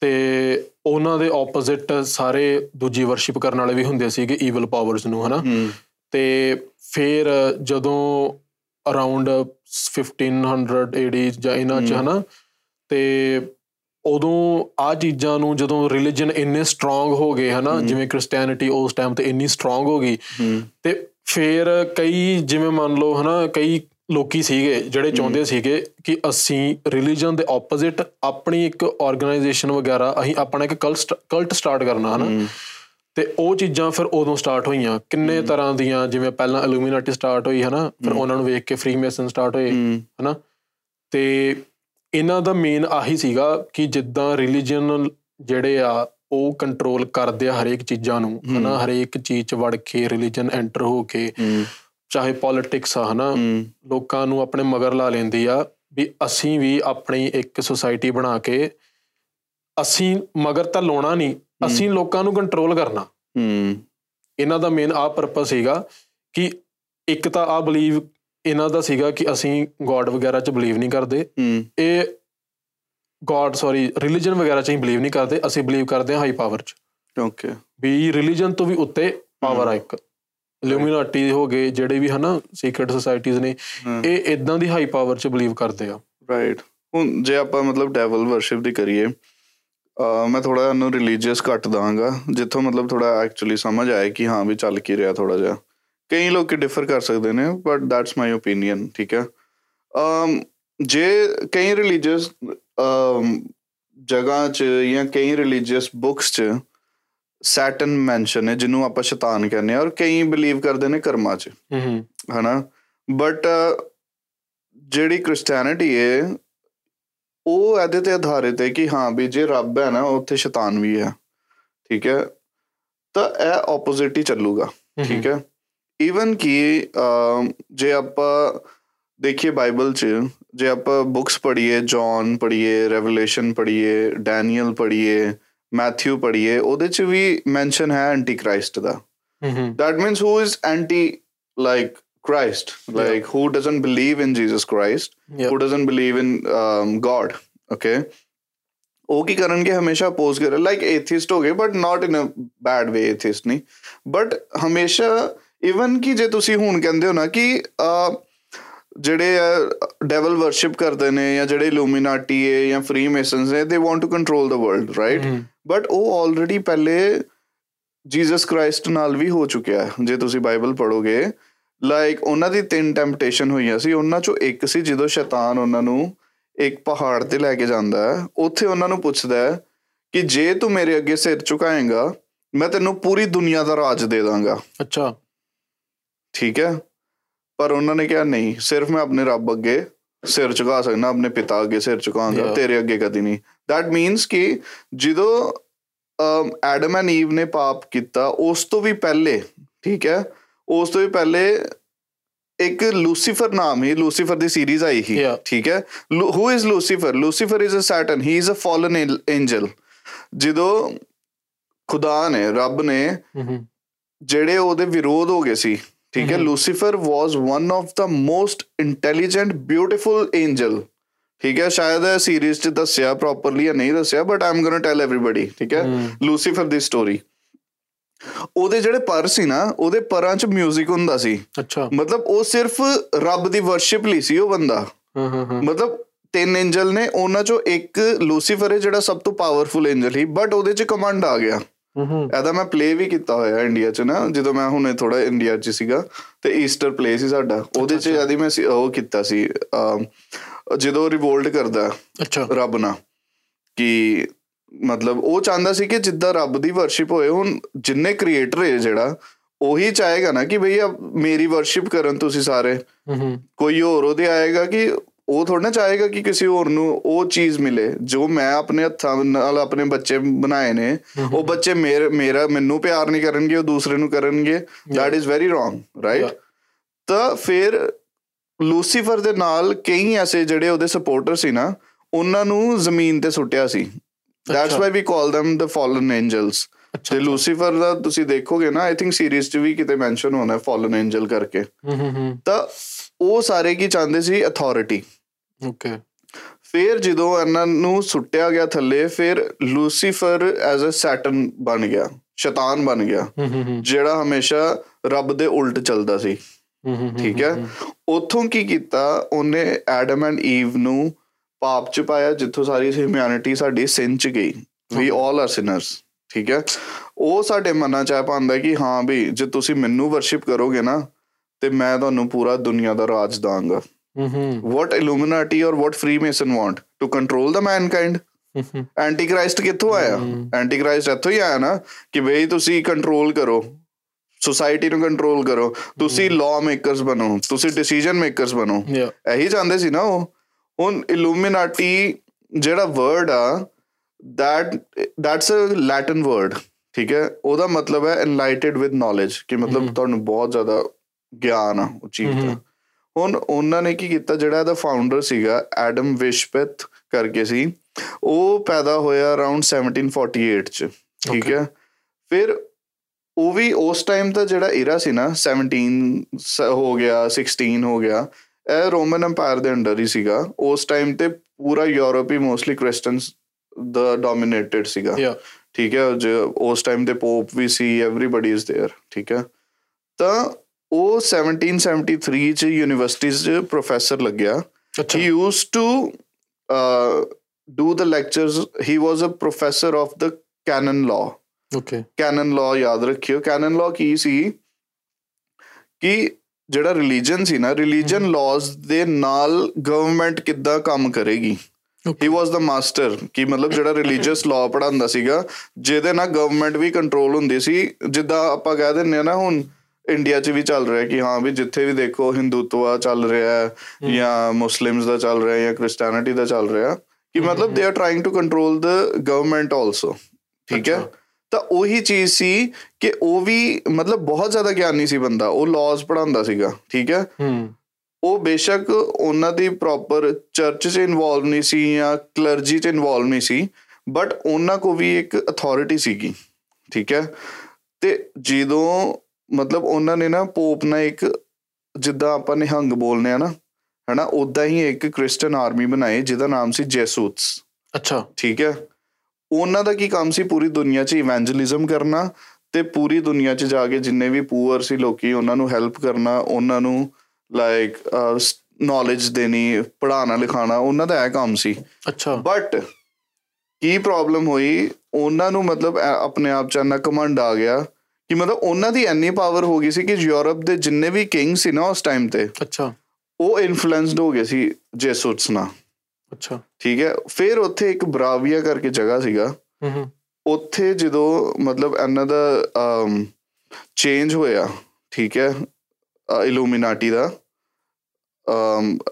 ਤੇ ਉਹਨਾਂ ਦੇ ਆਪੋਜ਼ਿਟ ਸਾਰੇ ਦੂਜੀ ਵਰਸ਼ਿਪ ਕਰਨ ਵਾਲੇ ਵੀ ਹੁੰਦੇ ਸੀਗੇ ਈਵਲ ਪਾਵਰਸ ਨੂੰ ਹਨਾ? ਤੇ ਫਿਰ ਜਦੋਂ ਅਰਾਊਂਡ 1500 ਏਡੀ ਜਾਂ ਇਹਨਾਂ ਚ ਹਨਾ? ਤੇ ਉਦੋਂ ਆ ਚੀਜ਼ਾਂ ਨੂੰ ਜਦੋਂ ਰਿਲੀਜੀਅਨ ਇੰਨੇ ਸਟਰੋਂਗ ਹੋ ਗਏ ਹਨਾ? ਜਿਵੇਂ ਕ੍ਰਿਸਚੀਅਨਿਟੀ ਉਸ ਟਾਈਮ ਤੇ ਇੰਨੀ ਸਟਰੋਂਗ ਹੋ ਗਈ। ਤੇ ਫਿਰ ਕਈ ਜਿਵੇਂ ਮੰਨ ਲਓ ਹਨਾ? ਕਈ ਲੋਕੀ ਸੀਗੇ ਜਿਹੜੇ ਚਾਹੁੰਦੇ ਸੀਗੇ ਕਿ ਅਸੀਂ ਰਿਲੀਜੀਅਨ ਦੇ ਆਪੋਜ਼ਿਟ ਆਪਣੀ ਇੱਕ ਆਰਗੇਨਾਈਜੇਸ਼ਨ ਵਗੈਰਾ ਅਸੀਂ ਆਪਣਾ ਇੱਕ ਕਲਟ ਸਟਾਰਟ ਕਰਨਾ ਹਨਾ? ਤੇ ਉਹ ਚੀਜ਼ਾਂ ਫਿਰ ਉਦੋਂ ਸਟਾਰਟ ਹੋਈਆਂ। ਕਿੰਨੇ ਤਰ੍ਹਾਂ ਦੀਆਂ ਜਿਵੇਂ ਪਹਿਲਾਂ ਇਲੂਮੀਨਾਟੀ ਸਟਾਰਟ ਹੋਈ ਹਨਾ? ਫਿਰ ਉਹਨਾਂ ਨੂੰ ਵੇਖ ਕੇ ਫ੍ਰੀ ਮੇਸਨ ਸਟਾਰਟ ਹੋਏ ਹਨਾ? ਤੇ ਇਹਨਾਂ ਦਾ ਮੇਨ ਆਹੀ ਸੀਗਾ ਕਿ ਜਿੱਦਾਂ ਰਿਲੀਜੀਅਨ ਜਿਹੜੇ ਆ ਉਹ ਕੰਟਰੋਲ ਕਰਦੇ ਆ ਹਰੇਕ ਚੀਜ਼ਾਂ ਨੂੰ ਹਨਾ? ਹਰੇਕ ਚੀਜ਼ ਚ ਵੜ ਕੇ ਰਿਲੀਜੀਅਨ ਐਂਟਰ ਹੋ ਕੇ। ਚਾਹੇ ਪੋਲਿਟਿਕਸ ਆ ਹਨਾ? ਲੋਕਾਂ ਨੂੰ ਆਪਣੇ ਮਗਰ ਲਾ ਲੈਂਦੀ ਆ ਵੀ ਅਸੀਂ ਵੀ ਆਪਣੀ ਇੱਕ ਸੁਸਾਇਟੀ ਬਣਾ ਕੇ ਅਸੀਂ ਮਗਰ ਤਾਂ ਲਾਉਣਾ ਨਹੀਂ ਅਸੀਂ ਲੋਕਾਂ ਨੂੰ ਕੰਟਰੋਲ ਕਰਨਾ। ਹੂੰ। ਇਹਨਾਂ ਦਾ ਮੇਨ ਆ ਪਰਪਸ ਸੀਗਾ ਕਿ ਇੱਕ ਤਾਂ ਆ ਬਲੀਵ ਇਹਨਾਂ ਦਾ ਸੀਗਾ ਕਿ ਅਸੀਂ ਗੋਡ ਵਗੈਰਾ ਚ ਬਲੀਵ ਨਹੀਂ ਕਰਦੇ। ਇਹ ਗੋਡ ਸੌਰੀ ਰਿਲੀਜੀਅਨ ਵਗੈਰਾ ਚ ਹੀ ਬਲੀਵ ਨਹੀਂ ਕਰਦੇ ਅਸੀਂ ਬਲੀਵ ਕਰਦੇ ਹਾਂ ਹਾਈ ਪਾਵਰ ਚ। ਓਕੇ ਵੀ ਰਿਲੀਜੀਅਨ ਤੋਂ ਵੀ ਉੱਤੇ ਪਾਵਰ ਆ ਇੱਕ। ਇਲੂਮੀਨਾਟੀ ਹੋ ਗਏ ਜਿਹੜੇ ਵੀ ਹਨਾ ਸੀਕ੍ਰੀਟ ਸੁਸਾਇਟੀਆਂ ਨੇ ਇਹ ਇਦਾਂ ਦੀ ਹਾਈ ਪਾਵਰ ਚ ਬਲੀਵ ਕਰਦੇ ਆ। ਰਾਈਟ ਹੁਣ ਜੇ ਆਪਾਂ ਮਤਲਬ ਡੈਵਲ ਵਰਸ਼ਿਪ ਦੀ ਕਰੀਏ ਮੈਂ ਥੋੜਾ ਇਹਨੂੰ ਰਿਲੀਜੀਅਸ ਕੱਟ ਦਾਂਗਾ ਜਿੱਥੋਂ ਮਤਲਬ ਥੋੜਾ ਐਕਚੁਅਲੀ ਸਮਝ ਆਏ ਕਿ ਹਾਂ ਵੀ ਚੱਲ ਕੀ ਰਿਹਾ ਥੋੜਾ ਜਿਹਾ। ਕਈ ਲੋਕ ਡਿਫਰ ਕਰ ਸਕਦੇ ਨੇ ਬਟ ਦੈਟਸ ਮਾਈ ਓਪੀਨੀਅਨ ਠੀਕ ਹੈ? ਅਮ ਜੇ ਕਈ ਰਿਲੀਜੀਅਸ ਜਗ੍ਹਾ 'ਚ ਜਾਂ ਕਈ ਰਿਲੀਜੀਅਸ ਬੁੱਕਸ 'ਚ ਸੈਟਨ ਮੈਂਸ਼ਨ ਹੈ ਜਿਹਨੂੰ ਆਪਾਂ ਸ਼ੈਤਾਨ ਕਹਿੰਦੇ ਆ ਔਰ ਕਈ ਬਲੀਵ ਕਰਦੇ ਨੇ ਕਰਮਾਂ 'ਚ ਹੂੰ ਹੂੰ ਹਨਾ ਬਟ ਜਿਹੜੀ ਕ੍ਰਿਸਚੀਅਨਿਟੀ ਹੈ ਉਹ ਇਹਦੇ ਤੇ ਆਧਾਰਿਤ ਹੈ ਕਿ ਹਾਂ ਵੀ ਜੇ ਰੱਬ ਹੈ ਨਾ ਉੱਥੇ ਸ਼ੈਤਾਨ ਵੀ ਹੈ ਠੀਕ ਹੈ ਤਾਂ ਇਹ ਆਪੋਜ਼ਿਟ ਹੀ ਚੱਲੂਗਾ ਠੀਕ ਹੈ ਈਵਨ ਕਿ ਅਮ, ਜੇ ਆਪਾਂ ਦੇਖੀਏ ਬਾਈਬਲ 'ਚ ਜੇ ਆਪਾਂ ਬੁੱਕਸ ਪੜ੍ਹੀਏ ਜੌਨ ਪੜ੍ਹੀਏ ਰੈਵਲੇਸ਼ਨ ਪੜ੍ਹੀਏ ਡੈਨੀਅਲ ਪੜ੍ਹੀਏ ਮੈਥਿਊ ਪੜ੍ਹੀਏ ਉਹਦੇ 'ਚ ਵੀ ਮੈਂਸ਼ਨ ਹੈ ਐਂਟੀ ਕ੍ਰਾਈਸਟ ਦਾ ਹੂੰ ਹੂੰ that means who is anti like christ? Like who doesn't believe in jesus christ? Yeah. who doesn't believe in um, god? Okay? ਉਹ ਕੀ ਕਰਨਗੇ ਹਮੇਸ਼ਾ ਅਪੋਜ਼ ਕਰ ਲਾਈਕ ਐਥੀਸਟ ਹੋ ਗਏ but not in a bed ਵੇ ਐਥੀਸਟ ਨਹੀਂ ਬਟ ਹਮੇਸ਼ਾ ਇਵਨ ਕਿ ਜੇ ਤੁਸੀਂ ਹੁਣ ਕਹਿੰਦੇ ਹੋ ਨਾ ਕਿ ਅਹ, ਜਿਹੜੇ ਡੈਵਲ ਵਰਸ਼ਿਪ ਕਰਦੇ ਨੇ ਜਾਂ ਜਿਹੜੇ ਇਲੂਮੀਨਾਟੀ ਹੈ ਜਾਂ ਫ੍ਰੀ ਮੇਸਨਸ ਨੇ they want to control the world right but ਉਹ ਆਲਰੇਡੀ ਪਹਿਲੇ ਜੀਸਸ ਕ੍ਰਾਈਸਟ ਨਾਲ ਵੀ ਹੋ ਚੁੱਕਿਆ ਹੈ ਜੇ ਤੁਸੀਂ ਬਾਈਬਲ ਪੜੋਗੇ ਲਾਈਕ ਉਹਨਾਂ ਦੀ ਤਿੰਨ ਟੈਂਪਟੇਸ਼ਨ ਹੋਈਆਂ ਸੀ। ਉਹਨਾਂ ਚੋਂ ਇੱਕ ਸੀ ਜਦੋਂ ਸ਼ੈਤਾਨ ਉਹਨਾਂ ਨੂੰ ਇੱਕ ਪਹਾੜ ਤੇ ਲੈ ਕੇ ਜਾਂਦਾ ਹੈ। ਉੱਥੇ ਉਹਨਾਂ ਨੂੰ ਪੁੱਛਦਾ ਹੈ ਕਿ ਜੇ ਤੂੰ ਮੇਰੇ ਅੱਗੇ ਸਿਰ ਝੁਕਾਏਂਗਾ ਮੈਂ ਤੈਨੂੰ ਪੂਰੀ ਦੁਨੀਆ ਦਾ ਰਾਜ ਦੇ ਦਾਂਗਾ। ਅੱਛਾ। ਠੀਕ ਹੈ? ਪਰ ਉਹਨਾਂ ਨੇ ਕਿਹਾ ਨਹੀਂ ਸਿਰਫ ਮੈਂ ਆਪਣੇ ਰੱਬ ਅੱਗੇ ਸਿਰ ਝੁਕਾ ਸਕਦਾ ਆਪਣੇ ਪਿਤਾ ਅੱਗੇ ਸਿਰ ਝੁਕਾਉਂਗਾ. ਤੇਰੇ ਅੱਗੇ ਕਦੀ ਨਹੀਂ। That means ਕਿ ਜਦੋਂ ਐਡਮ ਐਂਡ ਈਵ ਨੇ ਪਾਪ ਕੀਤਾ ਉਸ ਤੋਂ ਵੀ ਪਹਿਲੇ ਠੀਕ ਹੈ ਉਸ ਤੋਂ ਵੀ ਪਹਿਲੇ ਇੱਕ ਲੂਸੀਫਰ ਨਾਮ ਹੈ ਲੂਸੀਫਰ ਦੀ ਸੀਰੀਜ਼ ਆਈ ਸੀ Yeah. ਠੀਕ ਹੈ। Who is Lucifer Lucifer is a Satan he is a fallen angel ਜਦੋਂ ਖੁਦਾ ਨੇ ਰੱਬ ਨੇ ਹੂੰ ਹੂੰ ਜਿਹੜੇ ਉਹਦੇ ਵਿਰੋਧ ਹੋ ਗਏ ਸੀ ਠੀਕ ਹੈ Lucifer was one of the most intelligent beautiful angel ਠੀਕ ਹੈ ਸ਼ਾਇਦ ਇਹ ਸੀਰੀਜ਼ ਚ ਦੱਸਿਆ ਪ੍ਰੋਪਰਲੀ ਜਾਂ ਨਹੀਂ ਦੱਸਿਆ but I'm going to tell everybody ਠੀਕ ਹੈ? ਲੂਸੀਫਰ ਦੀ ਸਟੋਰੀ ਉਹਦੇ ਜਿਹੜੇ ਪਰ ਸੀ ਨਾ ਉਹਦੇ ਪਰਾਂ ਚ 뮤직 ਹੁੰਦਾ ਸੀ। ਅੱਛਾ। ਮਤਲਬ ਉਹ ਸਿਰਫ ਰੱਬ ਦੀ ਵਰਸ਼ਿਪ ਲਈ ਸੀ ਉਹ ਬੰਦਾ। ਹਾਂ ਹਾਂ ਹਾਂ। ਮਤਲਬ ਤਿੰਨ ਐਂਜਲ ਨੇ ਉਹਨਾਂ ਚੋਂ ਇੱਕ ਲੂਸੀਫਰ ਹੈ ਜਿਹੜਾ ਸਭ ਤੋਂ ਪਾਵਰਫੁਲ ਐਂਜਲ ਸੀ ਬਟ ਉਹਦੇ 'ਚ ਕਮਾਂਡ ਆ ਗਿਆ। ਇਹਦਾ ਮੈਂ ਪਲੇ ਵੀ ਕੀਤਾ ਹੋਇਆ ਇੰਡੀਆ 'ਚ ਨਾ ਜਦੋਂ ਮੈਂ ਹੁਣੇ ਥੋੜਾ ਇੰਡੀਆ 'ਚ ਸੀਗਾ ਤੇ ਈਸਟਰ ਪਲੇ ਸੀ ਸਾਡਾ। ਉਹਦੇ 'ਚ ਇਹਦੀ ਮੈਂ ਉਹ ਕੀਤਾ ਸੀ ਜਦੋਂ ਰਿਵੋਲਟ ਕਰਦਾ ਅੱਛਾ। ਰੱਬ ਨਾਲ ਕਿ ਮਤਲਬ ਉਹ ਚਾਹੁੰਦਾ ਸੀ ਕਿ ਜਿੱਦਾਂ ਰੱਬ ਦੀ ਵਰਸ਼ਿਪ ਹੋਏ ਹੁਣ ਜਿੰਨੇ ਕ੍ਰੀਏਟਰ ਹੈ ਜਿਹੜਾ ਉਹੀ ਚਾਹੇਗਾ ਨਾ ਕਿ ਭਈ ਮੇਰੀ ਵਰਸ਼ਿਪ ਕਰਨ ਤੁਸੀਂ ਸਾਰੇ। ਕੋਈ ਹੋਰ ਉਹਦੇ ਆਏਗਾ ਕਿ ਉਹ ਥੋੜਾ ਨਾ ਚਾਹੇਗਾ ਕਿ ਕਿਸੇ ਹੋਰ ਨੂੰ ਉਹ ਚੀਜ਼ ਮਿਲੇ ਜੋ ਮੈਂ ਆਪਣੇ ਹੱਥਾਂ ਨਾਲ ਆਪਣੇ ਬੱਚੇ ਬਣਾਏ ਨੇ ਉਹ ਬੱਚੇ ਮੇਰੇ ਮੇਰਾ ਮੈਨੂੰ ਪਿਆਰ ਨਹੀਂ ਕਰਨਗੇ ਉਹ ਦੂਸਰੇ ਨੂੰ ਕਰਨਗੇ। Is very wrong right? Yeah. ਤਾਂ ਫਿਰ ਲੂਸੀਫਰ ਦੇ ਨਾਲ ਕਈ ਐਸੇ ਜਿਹੜੇ ਉਹਦੇ ਸਪੋਰਟਰ ਸੀ ਨਾ ਉਹਨਾਂ ਨੂੰ ਜ਼ਮੀਨ ਤੇ ਸੁੱਟਿਆ ਸੀ। ਅੱਛਾ। why we call them the fallen angels ਅੱਛਾ ਤੇ ਲੂਸੀਫਰ ਦਾ ਤੁਸੀਂ ਦੇਖੋਗੇ ਨਾ ਆਈ ਥਿੰਕ ਸੀਰੀਜ਼ 'ਚ ਵੀ ਕਿਤੇ ਮੈਂਸ਼ਨ ਹੋਣਾ ਹੈ ਫਾਲਨ ਐਂਜਲ ਕਰਕੇ। ਤਾਂ ਉਹ ਸਾਰੇ ਕੀ ਚਾਹੁੰਦੇ ਸੀ? ਅਥਾਰਟੀ ਓਕੇ ਫਿਰ ਜਦੋਂ ਇਹਨਾਂ ਨੂੰ ਸੁੱਟਿਆ ਗਿਆ ਥੱਲੇ ਫਿਰ ਲੂਸੀਫਰ ਐਜ਼ ਅ ਸੈਟਨ ਬਣ ਗਿਆ ਸ਼ੈਤਾਨ ਬਣ ਗਿਆ ਜਿਹੜਾ ਹਮੇਸ਼ਾ ਰੱਬ ਦੇ ਉਲਟ ਚੱਲਦਾ ਸੀ। ਠੀਕ ਹੈ ਉਥੋਂ ਕੀ ਕੀਤਾ? ਉਹਨੇ ਐਡਮ ਐਂਡ ਈਵ ਨੂੰ ਪਾਪ ਚ ਪਾਇਆ ਜਿੱਥੋਂ ਸਾਰੀ ਹਿਊਮੈਨਿਟੀ ਸਾਡੀ ਸਿਨ ਚ ਗਈ। ਵੀ ਆਲ ਆਰ ਸਿਨਰਸ ਠੀਕ ਹੈ? ਉਹ ਸਾਡੇ ਮਨਾਂ ਚ ਆ ਪਾਉਂਦਾ ਕਿ ਹਾਂ ਵੀ ਜੇ ਤੁਸੀਂ ਮੈਨੂੰ ਵਰਸ਼ਿਪ ਕਰੋਗੇ ਨਾ ਤੇ ਮੈਂ ਤੁਹਾਨੂੰ ਪੂਰਾ ਦੁਨੀਆ ਦਾ ਰਾਜ ਦਾਂਗਾ। illuminati or what freemason want? To control the mankind? ਹੂੰ ਹੂੰ। ਐਂਟੀਕ੍ਰਾਈਸਟ ਕਿੱਥੋਂ ਆਇਆ? ਐਂਟੀਕ੍ਰਾਈਸਟ ਇੱਥੋਂ ਹੀ ਆਇਆ ਨਾ ਕਿ ਬਈ ਤੁਸੀਂ ਕੰਟਰੋਲ ਕਰੋ। ਸੋਸਾਇਟੀ ਨੂੰ ਕੰਟਰੋਲ ਕਰੋ। ਤੁਸੀਂ ਲਾਅ ਮੇਕਰਸ ਬਣੋ। ਤੁਸੀਂ ਡਿਸੀਜਨ ਮੇਕਰਸ ਬਣੋ। ਇਹੀ ਚਾਹੁੰਦੇ ਸੀ ਨਾ ਉਹ। ਹੁਣ ਇਲੂਮੀਨਾਟੀ ਜਿਹੜਾ ਵਰਡ ਆ that that's a latin word ਠੀਕ ਹੈ? ਉਹਦਾ ਮਤਲਬ ਹੈ enlightened with knowledge ਕਿ ਮਤਲਬ ਤੁਹਾਨੂੰ ਬਹੁਤ ਜ਼ਿਆਦਾ ਗਿਆਨ ਆ ਉਹ ਚੀਜ਼ ਦਾ। ਹੁਣ ਉਹਨਾਂ ਨੇ ਕੀ ਕੀਤਾ? ਜਿਹੜਾ ਇਹਦਾ ਫਾਊਂਡਰ ਸੀਗਾ ਐਡਮ ਵਿਸ਼ਪਥ ਕਰਕੇ ਸੀ ਉਹ ਪੈਦਾ ਹੋਇਆ ਅਰਾਊਂਡ 1748 ਚ ਠੀਕ. ਹੈ? ਫਿਰ ਉਹ ਵੀ ਉਸ ਟਾਈਮ ਦਾ ਜਿਹੜਾ ਏਰਾ ਸੀ ਨਾ 17 ਸ- ਹੋ ਗਿਆ 16 ਹੋ ਗਿਆ ਇਹ ਰੋਮਨ ਐਮਪਾਇਰ ਦੇ ਅੰਡਰ ਹੀ ਸੀਗਾ ਉਸ ਟਾਈਮ ਤੇ ਪੂਰਾ ਯੂਰਪ ਹੀ ਮੋਸਟਲੀ ਕ੍ਰਿਸਚੀਅਨਸ ਦਾ ਡੋਮਿਨੇਟਡ ਸੀਗਾ ਯਾ ਠੀਕ ਹੈ ਜੋ ਉਸ ਟਾਈਮ ਤੇ ਪੋਪ ਵੀ ਸੀ ਐਵਰੀਬਾਡੀ ਇਜ਼ देयर ਠੀਕ ਹੈ ਤਾਂ ਉਹ 1773 ਚ ਯੂਨੀਵਰਸਿਟੀਜ਼ ਚ ਪ੍ਰੋਫੈਸਰ ਲੱਗਿਆ ਅੱਛਾ he used to uh, do the lectures he was a professor of the canon law okay canon law ਯਾਦ ਰੱਖਿਓ। ਕੈਨਨ ਲਾਅ ਕੀ ਸੀ? ਕਿ ਜਿਹੜਾ ਰਿਲੀਜੀਅਨ ਸੀ ਨਾ ਰਿਲੀਜੀਅਨ ਲਾਜ਼ ਦੇ ਨਾਲ ਗਵਰਨਮੈਂਟ ਕਿੱਦਾਂ ਕੰਮ ਕਰੇਗੀ? ਹੀ ਵਾਸ ਦਾ ਮਾਸਟਰ ਕਿ ਮਤਲਬ ਜਿਹੜਾ ਰਿਲੀਜੀਅਸ ਲਾਅ ਪੜਾਉਂਦਾ ਸੀਗਾ ਜਿਹਦੇ ਨਾਲ ਗਵਰਨਮੈਂਟ ਵੀ ਕੰਟਰੋਲ ਹੁੰਦੀ ਸੀ। ਜਿੱਦਾਂ ਆਪਾਂ ਕਹਿ ਦਿੰਨੇ ਆ ਨਾ ਹੁਣ ਇੰਡੀਆ 'ਚ ਵੀ ਚੱਲ ਰਿਹਾ ਕਿ ਹਾਂ ਵੀ ਜਿੱਥੇ ਵੀ ਦੇਖੋ ਹਿੰਦੂਤਵਾ ਚੱਲ ਰਿਹਾ ਹੈ ਜਾਂ ਮੁਸਲਿਮਸ ਦਾ ਚੱਲ ਰਿਹਾ ਜਾਂ ਕ੍ਰਿਸਚੀਅਨਿਟੀ ਦਾ ਚੱਲ ਰਿਹਾ ਕਿ ਮਤਲਬ they are trying to control the government also ਠੀਕ ਹੈ। ਤਾਂ ਉਹੀ ਚੀਜ਼ ਸੀ ਕਿ ਉਹ ਵੀ ਮਤਲਬ ਬਹੁਤ ਜ਼ਿਆਦਾ ਗਿਆਨੀ ਸੀ ਬੰਦਾ ਉਹ ਲਾਜ਼ ਪੜਾਉਂਦਾ ਸੀਗਾ ਠੀਕ ਹੈ? ਹੂੰ। ਉਹ ਬੇਸ਼ੱਕ ਉਹਨਾਂ ਦੀ ਪ੍ਰੋਪਰ ਚਰਚ 'ਚ ਇਨਵੋਲਵ ਨਹੀਂ ਸੀ ਜਾਂ ਕਲਰਜੀ 'ਚ ਇਨਵੋਲਵ ਨਹੀਂ ਸੀ ਬਟ ਉਹਨਾਂ ਕੋ ਵੀ ਇੱਕ ਅਥਾਰਟੀ ਸੀਗੀ ਠੀਕ ਹੈ? ਤੇ ਜਦੋਂ ਮਤਲਬ ਉਹਨਾਂ ਨੇ ਨਾ ਪੋਪ ਨਾਲ ਇੱਕ ਜਿੱਦਾਂ ਆਪਾਂ ਨਿਹੰਗ ਬੋਲਨੇ ਆ ਨਾ ਹਨਾ ਉਦਾਂ ਹੀ ਇੱਕ ਕ੍ਰਿਸਚੀਅਨ ਆਰਮੀ ਬਣਾਈ ਜਿਹਦਾ ਨਾਮ ਸੀ ਜੈਸੂਟਸ ਅੱਛਾ। ਠੀਕ ਹੈ? ਉਹਨਾਂ ਦਾ ਕੀ ਕੰਮ ਸੀ? ਪੂਰੀ ਦੁਨੀਆ 'ਚ ਇਵੈਂਜਲਿਜ਼ਮ ਕਰਨਾ ਤੇ ਪੂਰੀ ਦੁਨੀਆ 'ਚ ਜਾ ਕੇ ਜਿੰਨੇ ਵੀ ਪੂਅਰ ਸੀ ਲੋਕੀ ਉਹਨਾਂ ਨੂੰ ਹੈਲਪ ਕਰਨਾ ਉਹਨਾਂ ਨੂੰ ਲਾਈਕ ਨੌਲੇਜ ਦੇਣੀ ਪੜਾਉਣਾ ਲਿਖਾਉਣਾ ਉਹਨਾਂ ਦਾ ਇਹ ਕੰਮ ਸੀ। ਅੱਛਾ। ਬਟ ਕੀ ਪ੍ਰੋਬਲਮ ਹੋਈ? ਉਹਨਾਂ ਨੂੰ ਮਤਲਬ ਆਪਣੇ ਆਪ 'ਚ ਇੰਨਾ ਕਮਾਂਡ ਆ ਗਿਆ ਕਿ ਮਤਲਬ ਉਹਨਾਂ ਦੀ ਇੰਨੀ ਪਾਵਰ ਹੋ ਗਈ ਸੀ ਕਿ ਯੂਰਪ ਦੇ ਜਿੰਨੇ ਵੀ ਕਿੰਗ ਸੀ ਨਾ ਉਸ ਟਾਈਮ ਤੇ ਅੱਛਾ। ਉਹ ਇਨਫਲੂਐਂਸਡ ਹੋ ਗਏ ਸੀ ਜੈਸੂਟਸ ਨਾਲ। ਅੱਛਾ। ਠੀਕ ਹੈ। ਫਿਰ ਉੱਥੇ ਇੱਕ ਬਰਾਵੀਆ ਕਰਕੇ ਜਗ੍ਹਾ ਸੀਗਾ। ਹੂੰ ਹੂੰ। ਉੱਥੇ ਜਦੋਂ ਮਤਲਬ ਇਹਨਾਂ ਦਾ ਚੇਂਜ ਹੋਇਆ ਠੀਕ ਹੈ ਇਲੂਮੀਨਾਟੀ ਦਾ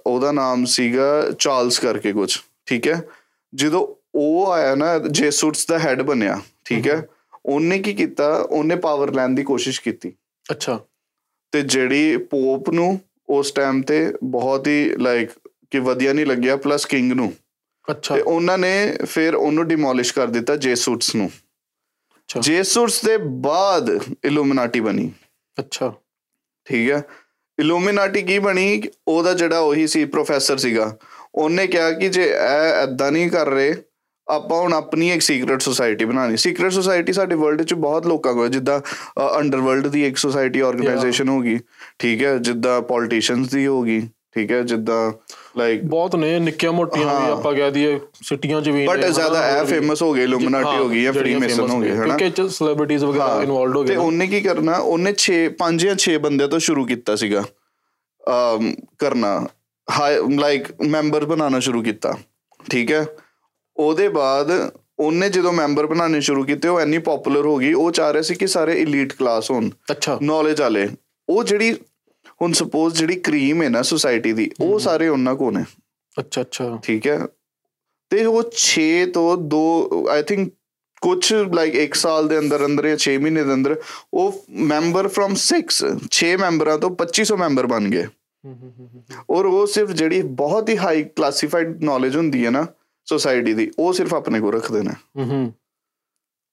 ਉਹਦਾ ਨਾਮ ਸੀਗਾ ਚਾਰਲਸ ਕਰਕੇ ਕੁਝ ਠੀਕ ਹੈ। ਜਦੋਂ ਉਹ ਆਇਆ ਨਾ ਜੇਸੂਟਸ ਦਾ ਹੈੱਡ ਬਣਿਆ ਠੀਕ ਹੈ। ਉਹਨੇ ਕੀ ਕੀਤਾ? ਉਹਨੇ ਪਾਵਰ ਲੈਣ ਦੀ ਕੋਸ਼ਿਸ਼ ਕੀਤੀ। ਅੱਛਾ। ਤੇ ਜਿਹੜੀ ਪੋਪ ਨੂੰ ਉਸ ਟਾਈਮ ਤੇ ਬਹੁਤ ਹੀ ਲਾਈਕ ਕਿ ਵਧੀਆ ਨਹੀਂ ਲੱਗਿਆ ਪਲੱਸ ਕਿੰਗ ਨੂੰ। ਅੱਛਾ। ਤੇ ਉਹਨਾਂ ਨੇ ਫਿਰ ਉਹਨੂੰ ਡਿਮੋਲਿਸ਼ ਕਰ ਦਿੱਤਾ ਜੇਸੂਟਸ ਨੂੰ। ਅੱਛਾ। ਜੇਸੂਟਸ ਦੇ ਬਾਅਦ ਇਲੂਮੀਨਾਟੀ ਬਣੀ। ਅੱਛਾ। ਠੀਕ ਹੈ। ਇਲੂਮੀਨਾਟੀ ਕੀ ਬਣੀ? ਉਹਦਾ ਜਿਹੜਾ ਉਹੀ ਸੀ ਪ੍ਰੋਫੈਸਰ ਸੀਗਾ। ਉਹਨੇ ਕਿਹਾ ਕਿ ਜੇ ਇਹ ਐਦਾਂ ਨਹੀਂ ਕਰ ਰਹੇ ਆਪਾਂ ਹੁਣ ਆਪਣੀ ਇੱਕ ਸੀਕ੍ਰੀਟ ਸੁਸਾਇਟੀ ਬਣਾਣੀ ਸੀਕ੍ਰੀਟ ਸੁਸਾਇਟੀ ਸਾਡੇ ਵਰਲਡ 'ਚ ਬਹੁਤ ਲੋਕਾਂ ਕੋਲ ਜਿੱਦਾਂ ਅੰਡਰਵਰਲਡ ਦੀ ਇੱਕ ਸੁਸਾਇਟੀ ਆਰਗੇਨਾਈਜੇਸ਼ਨ ਹੋ ਗਈ। ਠੀਕ ਹੈ। ਜਿੱਦਾਂ ਪੋਲਿਟਿਸ਼ੀਅਨਸ ਦੀ ਹੋ ਗਈ। ਠੀਕ ਹੈ ਜਿੱਦਾਂ ਲਾਈਕ ਬਹੁਤ ਨੇ ਨਿੱਕੀਆਂ ਮੋਟੀਆਂ ਵੀ। ਆਪਾਂ ਕਹਿ ਦਈਏ ਸਿਟੀਆਂ ਚ ਵੀ ਬਟ ਜ਼ਿਆਦਾ ਵੀ। ਫੇਮਸ ਹੋ ਗਏ ਇਲੂਮੀਨਾਟੀ ਹੋ ਗਈ ਜਾਂ ਜਿਹੜੀਆਂ ਫ੍ਰੀ ਮੇਸਨ famous ਹੋ ਗਏ ਹਨਾ? ਕਿਉਂਕਿ ਚ ਸੈਲੀਬ੍ਰਿਟੀਜ਼ ਵਗੈਰਾ ਇਨਵੋਲਡ ਹੋ ਤੇ ਗਏ ਨਾ। ਉਹਨੇ ਕੀ ਕਰਨਾ ਉਹਨੇ 6 5 ਜਾਂ 6 ਬੰਦਿਆਂ ਤੋਂ ਸ਼ੁਰੂ ਕੀਤਾ ਸੀਗਾ। ਅਮ ਕਰਨਾ। ਲਾਈਕ ਮੈਂਬਰ ਬਣਾਉਣਾ ਸ਼ੁਰੂ ਕੀਤਾ ਠੀਕ ਹੈ? ਉਹਦੇ ਬਾਅਦ ਉਹਨੇ ਜਦੋਂ ਮੈਂਬਰ ਬਣਾਉਣੇ ਸ਼ੁਰੂ ਕੀਤੇ ਉਹ ਇੰਨੀ ਪਪੂਲਰ ਹੋ ਗਈ ਉਹ ਚਾਹ ਰਿਹਾ ਸੀ ਕਿ ਸਾਰੇ 엘ੀਟ ਕਲਾਸ ਹੋਣ। ਅੱਛਾ। ਨੌਲੇਜ ਵਾਲੇ। ਉਹ ਜਿਹੜੀ ਹੁਣ ਸਪੋਜ਼ ਜਿਹੜੀ ਕਰੀਮ ਹੈ ਨਾ ਸੋਸਾਇਟੀ ਦੀ ਉਹ ਸਾਰੇ ਉਹਨਾਂ ਕੋਲ ਨੇ। ਅੱਛਾ ਅੱਛਾ। ਠੀਕ ਹੈ? ਤੇ ਉਹ 6 ਤੋਂ 2 ਆਈ ਥਿੰਕ ਕੁਝ ਲਾਈਕ 1 ਸਾਲ ਦੇ ਅੰਦਰ ਅੰਦਰ ਜਾਂ 6 ਮਹੀਨੇ ਦੇ ਅੰਦਰ ਉਹ ਮੈਂਬਰ ਫਰਮ 6 6 ਮੈਂਬਰਾਂ ਤੋਂ 2500 ਮੈਂਬਰ ਬਣ ਗਏ। ਔਰ ਉਹ ਸਿਰਫ ਜਿਹੜੀ ਬਹੁਤ ਹੀ ਹਾਈ ਕਲਾਸੀਫਾਈਡ ਨੌਲੇਜ ਹੁੰਦੀ ਹੈ ਨਾ ਸੋਸਾਇਟੀ ਦੀ ਉਹ ਸਿਰਫ ਆਪਣੇ ਕੋਲ ਰੱਖਦੇ ਨੇ। ਹਮ।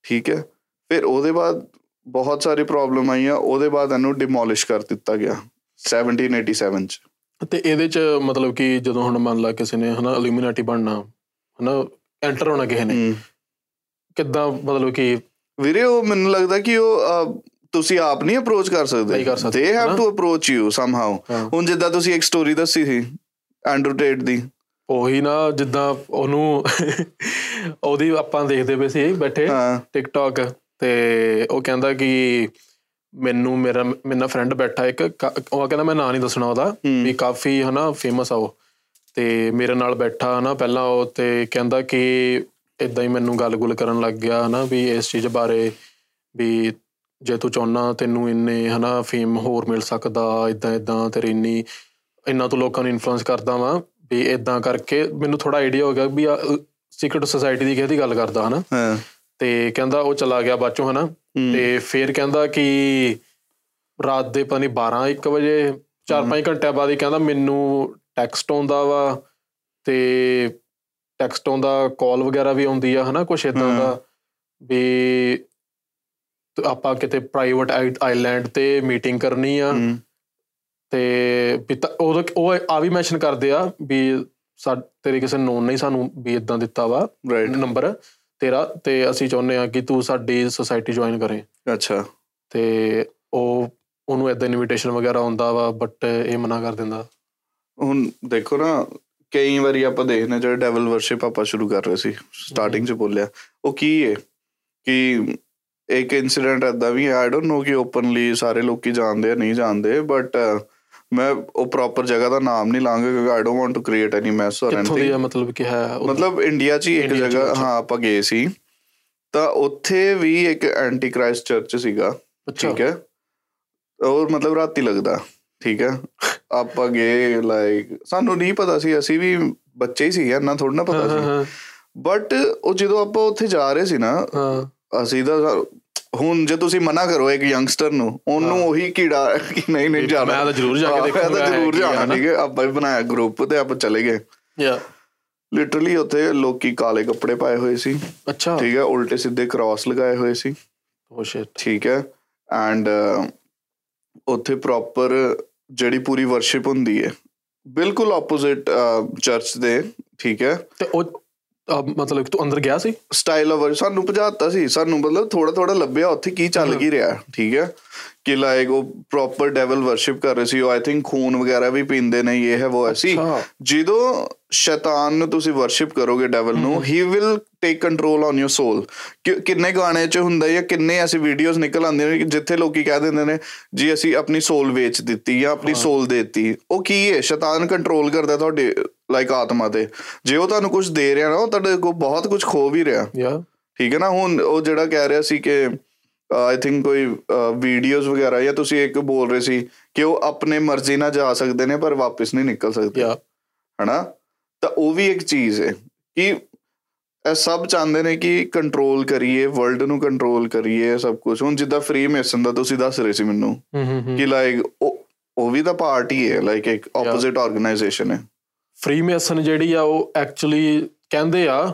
ਠੀਕ ਹੈ? ਫਿਰ ਉਹਦੇ ਬਾਅਦ ਬਹੁਤ ਸਾਰੀ ਪ੍ਰੋਬਲਮ ਆਈਆਂ ਉਹਦੇ ਬਾਅਦ ਇਹਨੂੰ ਡਿਮੋਲਿਸ਼ ਕਰ ਦਿੱਤਾ ਗਿਆ। 1787 ਚ ਤੇ ਇਹਦੇ ਚ ਮਤਲਬ ਕਿ ਜਦੋਂ ਹੁਣ ਮੰਨ ਲਾ ਕਿਸੇ ਨੇ ਹਨਾ ਇਲੂਮੀਨਾਟੀ ਬਣਨਾ ਹਨਾ ਐਂਟਰ ਹੋਣਾ ਕਿਸੇ ਨੇ। ਕਿੱਦਾਂ ਮਤਲਬ ਕਿ ਵੀਰੇ ਉਹ ਮੈਨੂੰ ਲੱਗਦਾ ਕਿ ਉਹ ਤੁਸੀਂ ਆਪ ਨਹੀਂ ਅਪਰੋਚ ਕਰ ਸਕਦੇ they have? To approach you somehow ਹਾਂ। ਹੁਣ ਜਿੱਦਾਂ ਤੁਸੀਂ ਇੱਕ ਸਟੋਰੀ ਦੱਸੀ ਸੀ ਐਂਡਰੂ ਟੇਟ ਦੀ ਉਹੀ ਨਾ ਜਿੱਦਾਂ ਉਹਨੂੰ ਉਹਦੀ ਆਪਾਂ ਦੇਖਦੇ ਪਏ ਸੀ ਬੈਠੇ ਟਿਕਟੌਕ ਤੇ ਉਹ ਕਹਿੰਦਾ ਕਿ ਮੈਨੂੰ ਮੇਰਾ ਮੇਰਾ ਫਰੈਂਡ ਬੈਠਾ ਇੱਕ ਉਹ ਕਹਿੰਦਾ ਮੈਂ ਨਾਂ ਨਹੀਂ ਦੱਸਣਾ ਉਹਦਾ। ਵੀ ਕਾਫੀ ਹਨਾ ਫੇਮਸ ਆ ਉਹ ਤੇ ਮੇਰੇ ਨਾਲ ਬੈਠਾ ਹਨਾ ਪਹਿਲਾਂ ਉਹ ਤੇ ਕਹਿੰਦਾ ਕਿ ਇਦਾਂ ਹੀ ਮੈਨੂੰ ਗੱਲ-ਗੁਲ ਕਰਨ ਲੱਗ ਗਿਆ ਹਨਾ ਵੀ ਇਸ ਚੀਜ਼ ਬਾਰੇ ਵੀ ਜੇ ਤੂੰ ਚਾਹੁੰਨਾ ਤੈਨੂੰ ਇੰਨੇ ਹਨਾ ਫੇਮ ਹੋਰ ਮਿਲ ਸਕਦਾ ਇਦਾਂ ਇਦਾਂ ਤੇਰੀ ਇੰਨੀ ਇੰਨਾ ਤੂੰ ਲੋਕਾਂ ਨੂੰ ਇਨਫਲੂਐਂਸ ਕਰਦਾ ਵਾਂ ਵੀ ਇਦਾਂ ਕਰਕੇ ਮੈਨੂੰ ਥੋੜਾ ਆਈਡੀਆ ਹੋ ਗਿਆ ਵੀ ਸੀਕ੍ਰੀਟ ਸੁਸਾਇਟੀ ਦੀ ਕਿਹਦੀ ਗੱਲ ਕਰਦਾ ਹਨਾ ਹਾਂ ਤੇ ਕਹਿੰਦਾ ਉਹ ਚਲਾ ਗਿਆ ਬਾਅਦ ਚੋਂ ਹਨਾ। ਤੇ ਫਿਰ ਕਹਿੰਦਾ ਕਿ ਰਾਤ ਦੇ ਪਤਾ ਨਹੀਂ 12 1 ਵਜੇ 4-5 ਘੰਟਿਆਂ ਬਾਅਦ ਹੀ ਕਹਿੰਦਾ ਮੈਨੂੰ ਟੈਕਸਟ ਆਉਂਦਾ ਵਾ ਤੇ ਟੈਕਸਟ ਆਉਂਦਾ ਕਾਲ ਵਗੈਰਾ ਵੀ ਆਉਂਦੀ ਆ ਹਨਾ ਕੁਛ ਇਦਾਂ। ਦਾ ਵੀ ਆਪਾਂ ਕਿਤੇ ਪ੍ਰਾਈਵੇਟ ਆਈਲੈਂਡ ਤੇ ਮੀਟਿੰਗ ਕਰਨੀ ਆ। ਤੇ ਉਦੋਂ ਉਹ ਆ ਵੀ ਮੈਂਸ਼ਨ ਕਰਦੇ ਆ ਵੀ ਤੇਰੇ ਕਿਸੇ ਨੋਨ ਨਹੀਂ ਸਾਨੂੰ ਵੀ ਇਦਾਂ ਦਿੱਤਾ ਵਾ. ਨੰਬਰ ਤੇਰਾ ਤੇ ਅਸੀਂ ਚਾਹੁੰਦੇ ਆ ਕਿ ਤੂੰ ਸਾਡੀ ਸੁਸਾਇਟੀ ਜੁਆਇਨ ਕਰੇ। ਅੱਛਾ। ਤੇ ਉਹ ਉਹਨੂੰ ਏਦਾਂ ਇਨਵੀਟੇਸ਼ਨ ਵਗੈਰਾ ਆਉਂਦਾ ਵਾ ਬਟ ਇਹ ਮਨਾ ਕਰ ਦਿੰਦਾ। ਹੁਣ ਦੇਖੋ ਨਾ ਕਈ ਵਾਰੀ ਆਪਾਂ ਦੇਖਨੇ ਜਿਹੜੇ ਡੈਵਲ ਵਰਸ਼ਿਪ ਆਪਾਂ ਸ਼ੁਰੂ ਕਰ ਰਹੇ ਸੀ ਸਟਾਰਟਿੰਗ ਚ ਬੋਲਿਆ ਉਹ ਕੀ ਹੈ ਕਿ ਇੱਕ ਇਨਸੀਡੈਂਟ ਏਦਾਂ ਵੀ ਆਈ ਡੋਨਟ ਨੋ ਕਿ ਓਪਨਲੀ ਸਾਰੇ ਲੋਕੀ ਜਾਣਦੇ ਆ ਨਹੀਂ ਜਾਣਦੇ ਬਟ ਮੈਂ ਉਹ ਪ੍ਰੋਪਰ ਜਗ੍ਹਾ ਦਾ ਨਾਮ ਨਹੀਂ ਲਾਂਗਾ ਕਿਉਂਕਿ I don't want to create any mess or ਕਿੱਥੋਂ ਦੀ ਐਨੀਥਿੰਗ ਮਤਲਬ ਕਿ ਹੈ ਮਤਲਬ ਇੰਡੀਆ 'ਚ ਹੀ ਇੱਕ ਜਗ੍ਹਾ। ਹਾਂ ਆਪਾਂ ਗਏ ਸੀ। ਤਾਂ ਉੱਥੇ ਵੀ ਇੱਕ ਐਂਟੀ ਕ੍ਰਾਈਸਟ ਚਰਚ ਸੀਗਾ ਠੀਕ ਹੈ? ਔਰ ਮਤਲਬ ਰਾਤੀ ਲੱਗਦਾ ਠੀਕ ਹੈ? ਆਪਾਂ ਗਏ ਲਾਈਕ ਸਾਨੂੰ ਨਹੀਂ ਪਤਾ ਸੀ ਅਸੀਂ ਵੀ ਬੱਚੇ ਹੀ ਸੀ ਇੰਨਾ ਥੋੜਾ ਨਾ ਪਤਾ ਹਾਂ, ਸੀ। ਹਾਂ, ਬਟ ਉਹ ਜਦੋਂ ਆਪਾਂ ਉੱਥੇ ਜਾ ਰਹੇ ਸੀ ਨਾ ਹਾਂ। ਅਸੀਂ ਤਾਂ ਹੁਣ ਜੇ ਤੁਸੀਂ ਮਨਾ ਕਰੋ ਇੱਕ ਯੰਗਸਟਰ ਨੂੰ ਉਹਨੂੰ। ਉਹੀ ਕੀੜਾ ਕਿ ਨਹੀਂ ਨਹੀਂ ਜਾਣਾ। ਮੈਂ ਤਾਂ ਜ਼ਰੂਰ ਜਾ ਕੇ ਹਾਂ, ਮੈਂ ਦੇਖੂੰਗਾ, ਤਾਂ ਜ਼ਰੂਰ ਜਾਣਾ? ਠੀਕ ਹੈ? ਆਪਾਂ ਵੀ ਬਣਾਇਆ ਗਰੁੱਪ ਤੇ ਆਪਾਂ ਚਲੇ ਗਏ। ਯਾ ਲਿਟਰਲੀ ਉੱਥੇ ਲੋਕੀ ਕਾਲੇ ਕੱਪੜੇ ਪਾਏ ਹੋਏ ਸੀ। ਅੱਛਾ। ਠੀਕ ਹੈ? ਉਲਟੇ ਸਿੱਧੇ ਕ੍ਰਾਸ ਲਗਾਏ ਹੋਏ ਸੀ। ਓ ਸ਼ਿਟ ਠੀਕ ਹੈ? ਐਂਡ ਉੱਥੇ ਪ੍ਰੋਪਰ ਜਿਹੜੀ ਪੂਰੀ ਵਰਸ਼ਿਪ ਹੁੰਦੀ ਹੈ ਬਿਲਕੁਲ ਆਪੋਜ਼ਿਟ ਚਰਚ ਦੇ ਠੀਕ ਹੈ? ਤੇ ਉਹ ਮਤਲਬ ਤੂੰ ਅੰਦਰ ਗਿਆ ਸੀ? ਸਟਾਈਲ ਆਫ ਸਾਨੂੰ ਭਜਾਤਾ ਸੀ ਸਾਨੂੰ ਮਤਲਬ ਥੋੜਾ ਥੋੜਾ ਲੱਭਿਆ ਉੱਥੇ ਕੀ ਚੱਲ ਕੀ ਰਿਹਾ ਠੀਕ ਹੈ? ਕਿ ਲਾਈਕ ਉਹ ਪ੍ਰੋਪਰ ਡੈਵਲ ਵਰਸ਼ਿਪ ਕਰ ਰਹੇ ਸੀ ਉਹ ਆਈ ਥਿੰਕ ਖੂਨ ਵਗੈਰਾ ਵੀ ਪੀਂਦੇ ਨੇ ਇਹ ਹੈ ਉਹ ਐਸੀ। ਜਦੋਂ ਸ਼ੈਤਾਨ ਨੂੰ ਤੁਸੀਂ ਵਰਸ਼ਿਪ ਕਰੋਗੇ ਡੈਵਲ ਨੂੰ he will take control on your soul ਕਿੰਨੇ ਗਾਣੇ 'ਚ ਹੁੰਦਾ ਜਾਂ ਕਿੰਨੇ ਐਸੀ ਵੀਡੀਓਜ਼ ਨਿਕਲ ਆਉਂਦੇ ਨੇ ਜਿੱਥੇ ਲੋਕੀ ਕਹਿ ਦਿੰਦੇ ਨੇ ਜੀ ਅਸੀਂ ਆਪਣੀ ਸੋਲ ਵੇਚ ਦਿੱਤੀ ਜਾਂ ਆਪਣੀ ਸੋਲ ਦੇਤੀ। ਉਹ ਕੀ ਹੈ? ਸ਼ੈਤਾਨ ਕੰਟਰੋਲ ਕਰਦਾ ਤੁਹਾਡੇ ਲਾਈਕ ਆਤਮਾ ਤੇ। ਜੇ ਉਹ ਤੁਹਾਨੂੰ ਕੁਝ ਦੇ ਰਿਹਾ ਨਾ ਉਹ ਤੁਹਾਡੇ ਕੋਲ ਬਹੁਤ ਕੁਝ ਖੋ ਵੀ ਰਿਹਾ। ਯਾ ਠੀਕ ਹੈ ਨਾ? ਹੁਣ ਉਹ ਜਿਹੜਾ ਕਹਿ ਰਿਹਾ ਸੀ ਕਿ ਆਈ ਥਿੰਕ ਕੋਈ ਵੀਡੀਓਜ਼ ਵਗੈਰਾ ਜਾਂ ਤੁਸੀਂ ਇੱਕ ਬੋਲ ਰਹੇ ਸੀ ਕਿ ਉਹ ਆਪਣੇ ਮਰਜ਼ੀ ਨਾਲ ਜਾ ਸਕਦੇ ਨੇ ਪਰ ਵਾਪਸ ਨਹੀਂ ਨਿਕਲ ਸਕਦੇ। ਯਾ ਹਨਾ? ਤਾਂ ਉਹ ਵੀ ਇੱਕ ਚੀਜ਼ ਹੈ ਕਿ ਇਹ ਸਭ ਚਾਹੁੰਦੇ ਨੇ ਕਿ ਕੰਟਰੋਲ ਕਰੀਏ ਵਰਲਡ ਨੂੰ ਕੰਟਰੋਲ ਕਰੀਏ ਸਭ ਕੁਝ ਹੁਣ ਜਿੱਦਾਂ ਫ੍ਰੀ ਮੇਸਨ ਦਾ ਤੁਸੀਂ ਦੱਸ ਰਹੇ ਸੀ ਮੈਨੂੰ ਕਿ ਲਾਈਕ ਉਹ ਵੀ ਤਾਂ ਪਾਰਟੀ ਹੈ ਲਾਈਕ ਇੱਕ ਆਪੋਜ਼ਿਟ ਆਰਗੇਨਾਈਜੇਸ਼ਨ ਹੈ। ਫ੍ਰੀ ਮੇਸਨ ਜਿਹੜੀ ਆ ਉਹ ਐਕਚੁਅਲੀ ਕਹਿੰਦੇ ਆ।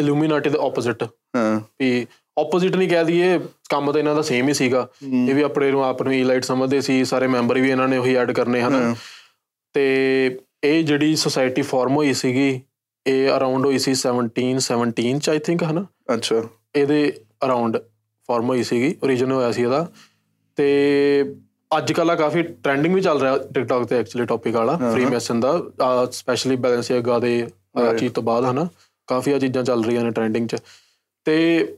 ਇਲੂਮੀਨਾਟੀ ਦੇ ਆਪੋਜ਼ਿਟ ਹਾਂ। ਵੀ ਆਪੋਜ਼ਿਟ ਨਹੀਂ ਕਹਿ ਦਈਏ ਕੰਮ ਤਾਂ ਇਹਨਾਂ ਦਾ ਸੇਮ ਹੀ ਸੀਗਾ। ਇਹ ਵੀ ਆਪਣੇ ਨੂੰ ਆਪ ਨੂੰ ਈਲਾਈਟ ਸਮਝਦੇ ਸੀ ਸਾਰੇ ਮੈਂਬਰ ਵੀ ਇਹਨਾਂ ਨੇ ਉਹੀ ਐਡ ਕਰਨੇ ਹਨ। ਤੇ ਇਹ ਜਿਹੜੀ ਸੁਸਾਇਟੀ ਫਾਰਮ ਹੋਈ ਸੀਗੀ ਇਹ ਅਰਾਊਂਡ ਹੋਈ ਸੀ 1717 ਚ ਆਈ ਥਿੰਕ ਹਨਾ? ਅੱਛਾ। ਇਹਦੇ ਅਰਾਊਂਡ ਫਾਰਮ ਹੋਈ ਸੀਗੀ origignal ਹੋਇਆ ਸੀ ਇਹਦਾ। ਤੇ ਅੱਜ ਕੱਲ੍ਹ ਆ ਕਾਫੀ ਟ੍ਰੈਂਡਿੰਗ ਵੀ ਚੱਲ ਰਿਹਾ ਟਿਕਟੌਕ ਤੇ ਐਕਚੁਅਲੀ ਟੌਪਿਕ ਵਾਲਾ ਫ੍ਰੀ ਮੈਸਨ ਦਾ ਸਪੈਸ਼ਲੀ ਬੈਲੈਂਸੀਆਗਾ ਦੇ ਚੀਜ਼ ਤੋਂ ਬਾਅਦ ਹਨਾ? ਕਾਫੀ ਆ ਚੀਜ਼ਾਂ ਚੱਲ ਰਹੀਆਂ ਨੇ ਟ੍ਰੈਂਡਿੰਗ 'ਚ। ਤੇ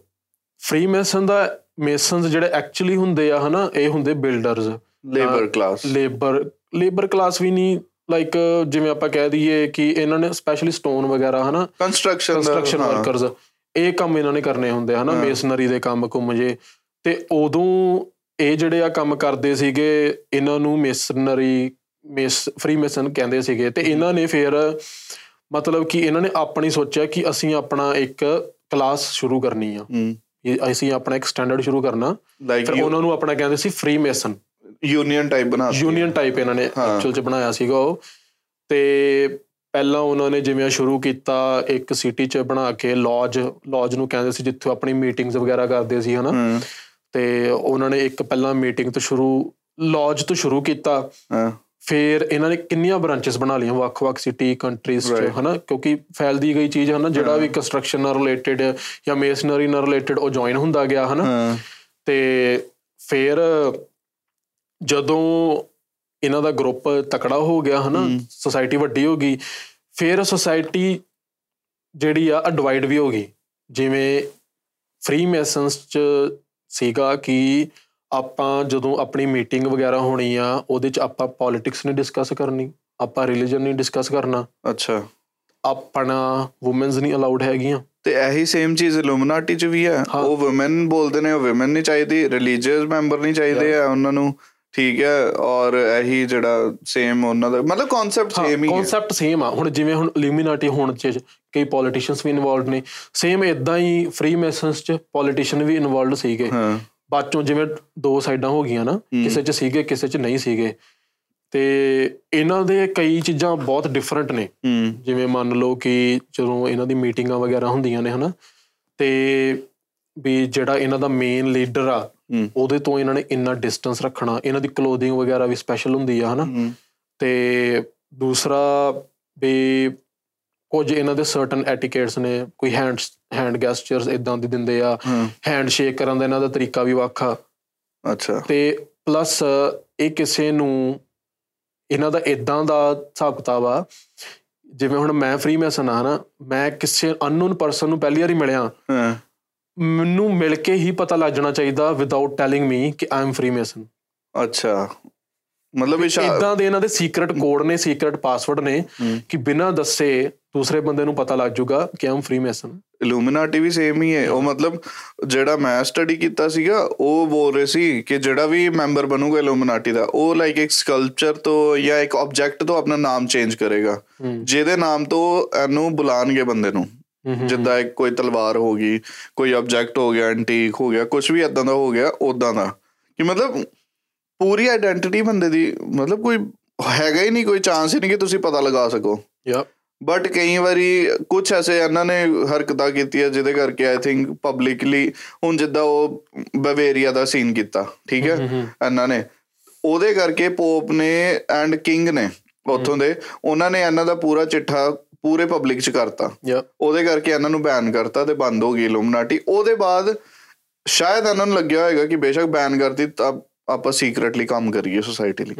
ਫ੍ਰੀ ਮੈਸਨ ਦਾ ਮੇਸਨਸ ਜਿਹੜੇ ਐਕਚੁਅਲੀ ਹੁੰਦੇ ਆ ਹਨਾ ਇਹ ਹੁੰਦੇ builders labour class labour labour class ਵੀ ਨਹੀਂ ਲਾਈਕ ਜਿਵੇਂ ਆਪਾਂ ਕਹਿ ਦਈਏ ਕਿ ਇਹਨਾਂ ਨੇ ਸਪੈਸ਼ਲੀ ਸਟੋਨ ਵਗੈਰਾ ਹਨਾ? ਕੰਸਟਰਕਸ਼ਨ ਕੰਸਟਰਕਸ਼ਨ ਵਰਕਰਸ ਇਹ ਕੰਮ ਇਹਨਾਂ ਨੇ ਕਰਨੇ ਹੁੰਦੇ ਹਨਾ? ਮੇਸਨਰੀ ਦੇ ਕੰਮ ਕੁੰਮ ਜੇ। ਤੇ ਉਦੋਂ ਇਹ ਜਿਹੜੇ ਆ ਕੰਮ ਕਰਦੇ ਸੀਗੇ ਇਹਨਾਂ ਨੂੰ ਮੇਸਨਰੀ ਮੇਸ ਫ੍ਰੀ ਮੇਸਨ ਕਹਿੰਦੇ ਸੀਗੇ ਤੇ ਇਹਨਾਂ ਨੇ ਫਿਰ ਮਤਲਬ ਕਿ ਇਹਨਾਂ ਨੇ ਆਪਣੀ ਸੋਚਿਆ ਕਿ ਅਸੀਂ ਆਪਣਾ ਇੱਕ ਕਲਾਸ ਸ਼ੁਰੂ ਕਰਨੀ ਆ। ਇਹ ਅਸੀਂ ਆਪਣਾ ਇੱਕ ਸਟੈਂਡਰਡ ਸ਼ੁਰੂ ਕਰਨਾ। ਫਿਰ ਉਹਨਾਂ ਨੂੰ ਆਪਣਾ ਕਹਿੰਦੇ ਸੀ ਫ੍ਰੀ ਮੇਸਨ ਯੂਨੀਅਨ ਟਾਈਪ ਬਣਾ। ਯੂਨੀਅਨ ਟਾਈਪ ਇਹਨਾਂ ਨੇ ਐਕਚੁਅਲ ਚ ਬਣਾਇਆ ਸੀਗਾ ਉਹ। ਤੇ ਪਹਿਲਾਂ ਉਹਨਾਂ ਨੇ ਜਿਵੇਂ ਸ਼ੁਰੂ ਕੀਤਾ ਇੱਕ ਸਿਟੀ ਚ ਬਣਾ ਕੇ ਲੌਜ ਲੌਜ ਨੂੰ ਕਹਿੰਦੇ ਸੀ ਜਿੱਥੇ ਆਪਣੀ ਮੀਟਿੰਗਸ ਵਗੈਰਾ ਕਰਦੇ ਸੀ ਹਨਾ? ਤੇ ਉਹਨਾਂ ਨੇ ਇੱਕ ਪਹਿਲਾਂ ਮੀਟਿੰਗ ਤੋਂ ਸ਼ੁਰੂ ਲੌਜ ਤੋਂ ਸ਼ੁਰੂ ਕੀਤਾ। ਹਾਂ। ਫਿਰ ਇਹਨਾਂ ਨੇ ਕਿੰਨੀਆਂ ਬ੍ਰਾਂਚਸ ਬਣਾ ਲਈਆਂ ਵੱਖ-ਵੱਖ ਸਿਟੀ ਕੰਟਰੀਜ਼ ਚ. ਹਨਾ? ਕਿਉਂਕਿ ਫੈਲਦੀ ਗਈ ਚੀਜ਼ ਹਨਾ? ਜਿਹੜਾ ਵੀ ਕੰਸਟਰਕਸ਼ਨ ਨਾਲ ਰਿਲੇਟਡ ਜਾਂ ਮੇਸਨਰੀ ਨਾਲ ਰਿਲੇਟਡ ਉਹ ਜੁਆਇਨ ਹੁੰਦਾ ਗਿਆ ਹਨਾ? ਤੇ ਫਿਰ ਜਦੋਂ ਇਹਨਾਂ ਦਾ ਗਰੁੱਪ ਤਕੜਾ ਹੋ ਗਿਆ ਹਨਾ? ਸੋਸਾਇਟੀ ਵੱਡੀ ਹੋ ਗਈ ਫਿਰ ਸੋਸਾਇਟੀ ਜਿਹੜੀ ਆ ਡਿਵਾਈਡ ਵੀ ਹੋ ਗਈ। ਜਿਵੇਂ ਫ੍ਰੀ ਮੈਸਨਸ ਚ ਸੀਗਾ ਕਿ ਆਪਾਂ ਜਦੋਂ ਆਪਣੀ ਮੀਟਿੰਗ ਵਗੈਰਾ ਹੋਣੀ ਆ ਉਹਦੇ ਚ ਆਪਾਂ ਪੋਲਿਟਿਕਸ ਨਹੀਂ ਡਿਸਕਸ ਕਰਨੀ ਆਪਾਂ ਰਿਲੀਜਨ ਨਹੀਂ ਡਿਸਕਸ ਕਰਨਾ। ਅੱਛਾ। ਆਪਣਾ ਔਮਨਸ ਨਹੀਂ ਅਲਾਉਡ ਹੈਗੀਆਂ। ਤੇ ਇਹੀ ਸੇਮ ਚੀਜ਼ ਇਲੂਮਨਾਟੀ ਚ ਵੀ ਹਾਂ। ਉਹ ਔਮਨ ਬੋਲਦੇ ਨੇ ਔਮਨ ਨਹੀਂ ਚਾਹੀਦੀ ਰਿਲੀਜੀਅਸ ਮੈਂਬਰ ਨਹੀਂ ਚਾਹੀਦੇ ਆ ਉਹਨਾਂ ਨੂੰ। ਠੀਕ ਹੈ ਔਰ ਇਹੀ ਜਿਹੜਾ ਸੇਮ ਉਹਨਾਂ ਦਾ ਮਤਲਬ ਕਨਸੈਪਟ ਸੇਮ ਹੀ ਹੈ। ਕਨਸੈਪਟ ਸੇਮ ਆ। ਹੁਣ ਜਿਵੇਂ ਹੁਣ ਇਲੂਮੀਨਾਟੀ ਹੋਣ ਚ ਕਈ ਪੋਲੀਟੀਸ਼ੀਅਨਸ ਵੀ ਇਨਵੋਲਡ ਨੇ। ਸੇਮ ਇਦਾਂ ਹੀ ਫ੍ਰੀ ਮੈਸਨਸ ਚ ਪੋਲੀਟੀਸ਼ੀਅਨ ਵੀ ਇਨਵੋਲਡ ਸੀਗੇ। ਹਾਂ। ਬਾਅਦ ਚੋਂ ਜਿਵੇਂ ਦੋ ਸਾਈਡਾਂ ਹੋ ਗਈਆਂ ਨਾ ਕਿਸੇ ਚ ਸੀਗੇ ਕਿਸੇ ਚ ਨਹੀਂ ਸੀਗੇ। ਤੇ ਇਹਨਾਂ ਦੇ ਕਈ ਚੀਜ਼ਾਂ ਬਹੁਤ ਡਿਫਰੈਂਟ ਨੇ। ਜਿਵੇਂ ਮੰਨ ਲਓ ਕਿ ਜਦੋਂ ਇਹਨਾਂ ਦੀ ਮੀਟਿੰਗਾਂ ਵਗੈਰਾ ਹੁੰਦੀਆਂ ਨੇ ਹਨਾ। ਤੇ ਵੀ ਜਿਹੜਾ ਇਹਨਾਂ ਦਾ ਮੇਨ ਲੀਡਰ ਆ। ਉਹਦੇ ਤੋਂ ਇਹਨਾਂ ਨੇ ਇੰਨਾ ਡਿਸਟੈਂਸ ਰੱਖਣਾ ਇਹਨਾਂ ਦੀ ਕਲੋਥਿੰਗ ਵਗੈਰਾ ਵੀ ਸਪੈਸ਼ਲ ਹੁੰਦੀ ਆ ਹਨਾ? ਤੇ ਦੂਸਰਾ ਵੀ ਕੁਝ ਇਹਨਾਂ ਦੇ ਸਰਟਨ ਐਟੀਕੇਟਸ ਨੇ ਕੋਈ ਹੈਂਡ ਹੈਂਡ ਗੈਸਚਰਸ ਇਦਾਂ ਦੇ ਦਿੰਦੇ ਆ ਹੈਂਡ ਸ਼ੇਕ ਕਰਨ ਦਾ ਇਹਨਾਂ ਦਾ ਤਰੀਕਾ ਵੀ ਵੱਖ ਆ। ਅੱਛਾ। ਤੇ ਪਲੱਸ ਇਹ ਕਿਸੇ ਨੂੰ ਇਹਨਾਂ ਦਾ ਇਦਾਂ ਦਾ ਹਿਸਾਬ ਕਿਤਾਬ ਆ ਜਿਵੇਂ ਹੁਣ ਮੈਂ ਫ੍ਰੀ ਮੈਸਨ ਆ ਨਾ ਮੈਂ ਕਿਸੇ ਅਨਨੋਨ ਪਰਸਨ ਨੂੰ ਪਹਿਲੀ ਵਾਰੀ ਮਿਲਿਆ। ਹਾਂ। ਮੈਨੂੰ ਮਿਲ ਕੇ ਹੀ ਪਤਾ ਲੱਗ ਜਾਣਾ ਚਾਹੀਦਾ ਵਿਦਆਊਟ ਟੈਲਿੰਗ ਮੀ ਕਿ ਆਈ ਐਮ ਫ੍ਰੀ ਮੈਸਨ ਅੱਛਾ। ਮਤਲਬ ਇਹ ਇਦਾਂ ਦੇ ਇਹਨਾਂ ਦੇ ਸੀਕ੍ਰੇਟ ਕੋਡ ਨੇ ਸੀਕ੍ਰੇਟ ਪਾਸਵਰਡ ਨੇ ਕਿ ਬਿਨਾਂ ਦੱਸੇ ਦੂਸਰੇ ਬੰਦੇ ਨੂੰ ਪਤਾ ਲੱਗ ਜਾਊਗਾ ਕਿ ਆਮ ਫ੍ਰੀ ਮੈਸਨ ਇਲੂਮੀਨਾਟੀ ਵੀ ਸੇਮ ਹੀ ਹੈ। ਉਹ ਮਤਲਬ ਜਿਹੜਾ ਮੈਂ ਸਟੱਡੀ ਕੀਤਾ ਸੀਗਾ ਉਹ ਬੋਲ ਰਹੇ ਸੀ ਕਿ ਜਿਹੜਾ ਵੀ ਮੈਂਬਰ ਬਣੂਗਾ ਇਲੂਮੀਨਾਟੀ ਦਾ ਉਹ ਲਾਈਕ ਇੱਕ ਸਕਲਪਚਰ ਤੋਂ ਜਾਂ ਇੱਕ ਆਬਜੈਕਟ ਤੋਂ ਆਪਣਾ ਨਾਮ ਚੇਂਜ ਕਰੇਗਾ। ਜਿਹਦੇ ਨਾਮ ਤੋਂ ਇਹਨੂੰ ਬੁਲਾਣਗੇ ਬੰਦੇ ਨੂੰ। ਜਿੱਦਾਂ ਕੋਈ ਤਲਵਾਰ ਹੋ ਗਈ ਕੋਈ ਆਬਜੈਕਟ ਹੋ ਗਿਆ ਐਂਟੀਕ ਹੋ ਗਿਆ ਕੁਝ ਵੀ ਇਦਾਂ ਦਾ ਹੋ ਗਿਆ ਉਦਾਂ ਦਾ। ਕਿ ਮਤਲਬ ਪੂਰੀ ਆਇਡੈਂਟੀਟੀ ਬੰਦੇ ਦੀ ਮਤਲਬ ਕੋਈ ਹੈਗਾ ਹੀ ਨਹੀਂ ਕੋਈ ਚਾਂਸ ਹੀ ਨਹੀਂ ਕਿ ਤੁਸੀਂ ਪਤਾ ਲਗਾ ਸਕੋ। ਯਾ ਬਟ ਕਈ ਵਾਰੀ ਕੁਝ ਐਸੇ ਇਹਨਾਂ ਨੇ ਹਰਕਤਾਂ ਕੀਤੀਆਂ ਜਿਹਦੇ ਕਰਕੇ ਆਈ ਥਿੰਕ ਪਬਲਿਕਲੀ ਹੁਣ ਜਿੱਦਾਂ ਉਹ ਬਵੇਰੀਆ ਦਾ ਸੀਨ ਕੀਤਾ ਠੀਕ ਹੈ? ਇਹਨਾਂ ਨੇ। ਉਹਦੇ ਕਰਕੇ ਪੋਪ ਨੇ ਐਂਡ ਕਿੰਗ ਨੇ ਉੱਥੋਂ ਦੇ ਉਹਨਾਂ ਨੇ ਇਹਨਾਂ ਦਾ ਪੂਰਾ ਚਿੱਠਾ ਪੂਰੇ ਪਬਲਿਕ ਚ ਕਰਤਾ। ਉਹਦੇ ਕਰਕੇ ਇਹਨਾਂ ਨੂੰ ਬੈਨ ਕਰਤਾ ਤੇ ਬੰਦ ਹੋ ਗਈ ਇਲੂਮਨਾਟੀ ਉਹਦੇ ਬਾਅਦ ਸ਼ਾਇਦ ਇਹਨਾਂ ਨੂੰ ਲੱਗਿਆ ਹੋਏਗਾ ਕਿ ਬੇਸ਼ੱਕ ਬੈਨ ਕਰਤੀ ਤਾਂ ਆਪਾਂ ਸੀਕ੍ਰੇਟਲੀ ਕੰਮ ਕਰੀਏ ਸੋਸਾਇਟੀ ਲਈ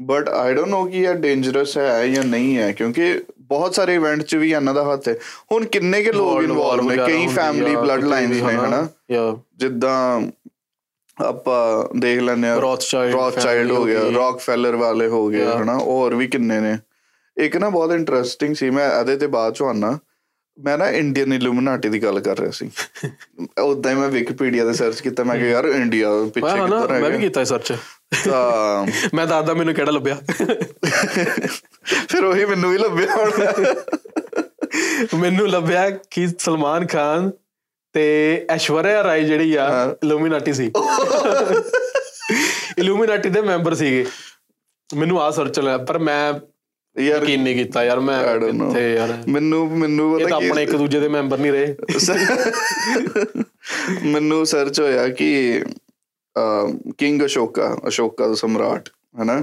ਬਟ ਆਈ ਡੋਨਟ ਨੋ ਕਿ ਇਹ ਡੇਂਜਰਸ ਹੈ ਜਾਂ ਨਹੀਂ ਹੈ ਕਿਉਂਕਿ ਬਹੁਤ ਸਾਰੇ ਇਵੈਂਟ 'ਚ ਵੀ ਇਹਨਾਂ ਦਾ ਹੱਥ ਹੈ। ਹੁਣ ਕਿੰਨੇ ਕੇ ਲੋਕ ਇਨਵੋਲਵ ਨੇ? ਕਈ ਫੈਮਿਲੀ ਬਲੱਡ ਲਾਈਨਸ ਨੇ ਹਨਾ? ਜਿੱਦਾਂ ਆਪਾਂ ਦੇਖ ਲੈਂਦੇ ਆ Rothschild ਚਾਈਲਡ ਹੋ ਗਿਆ। ਰੌਕਫੈਲਰ ਵਾਲੇ ਹੋ ਗਏ. ਹਨਾ? ਹੋਰ ਵੀ ਕਿੰਨੇ ਨੇ? ਇੱਕ ਨਾ ਬਹੁਤ ਇੰਟਰਸਟਿੰਗ ਸੀ ਮੈਂ ਇਹਦੇ ਤੇ ਬਾਅਦ ਚ ਆਉਣਾ ਮੈਂ ਨਾ ਇੰਡੀਅਨ ਇਲੂਮੀਨਾਟੀ ਦੀ ਗੱਲ ਕਰ ਰਿਹਾ ਸੀ। [LAUGHS] ਉਦਾਂ ਹੀ ਮੈਂ ਵਿਕੀਪੀਡੀਆ ਤੇ ਸਰਚ ਕੀਤਾ ਮੈਂ ਕਿਹਾ ਯਾਰ ਇੰਡੀਆ ਪਿੱਛੇ ਮੈਂ ਹਨਾ ਕਿੱਧਰ ਮੈਂ ਵੀ ਕੀਤਾ ਸਰਚ ਤਾਂ [LAUGHS] ਮੈਂ ਦੱਸਦਾ ਮੈਨੂੰ ਕਿਹੜਾ ਲੱਭਿਆ। [LAUGHS] ਫਿਰ ਉਹੀ ਮੈਨੂੰ ਵੀ ਲੱਭਿਆ ਹੁਣ। ਮੈਨੂੰ ਲੱਭਿਆ ਕਿ ਸਲਮਾਨ ਖਾਨ ਤੇ ਐਸ਼ਵਰਿਆ ਰਾਏ ਜਿਹੜੀ ਆ ਹਾਂ। ਇਲੂਮੀਨਾਟੀ ਸੀ। ਇਲੂਮੀਨਾਟੀ ਦੇ ਮੈਂਬਰ ਸੀਗੇ। ਮੈਨੂੰ ਆ ਸਰਚ ਲਿਆ ਪਰ ਮੈਂ ਯਾਰ ਯਕੀਨ ਨਹੀਂ ਕੀਤਾ ਯਾਰ ਮੈਂ. ਕਿੱਥੇ ਯਾਰ? ਮੈਨੂੰ ਮੈਨੂੰ ਇਹ ਪਤਾ ਤਾਂ ਕੀ ਆਪਣੇ ਇੱਕ ਦੂਜੇ ਦੇ ਮੈਂਬਰ ਨਹੀਂ ਰਹੇ। [LAUGHS] ਮੈਨੂੰ ਸਰਚ ਹੋਇਆ ਕਿ ਕਿੰਗ ਅਸ਼ੋਕਾ ਅਸ਼ੋਕਾ ਦਾ ਸਮਰਾਟ ਹਨਾ?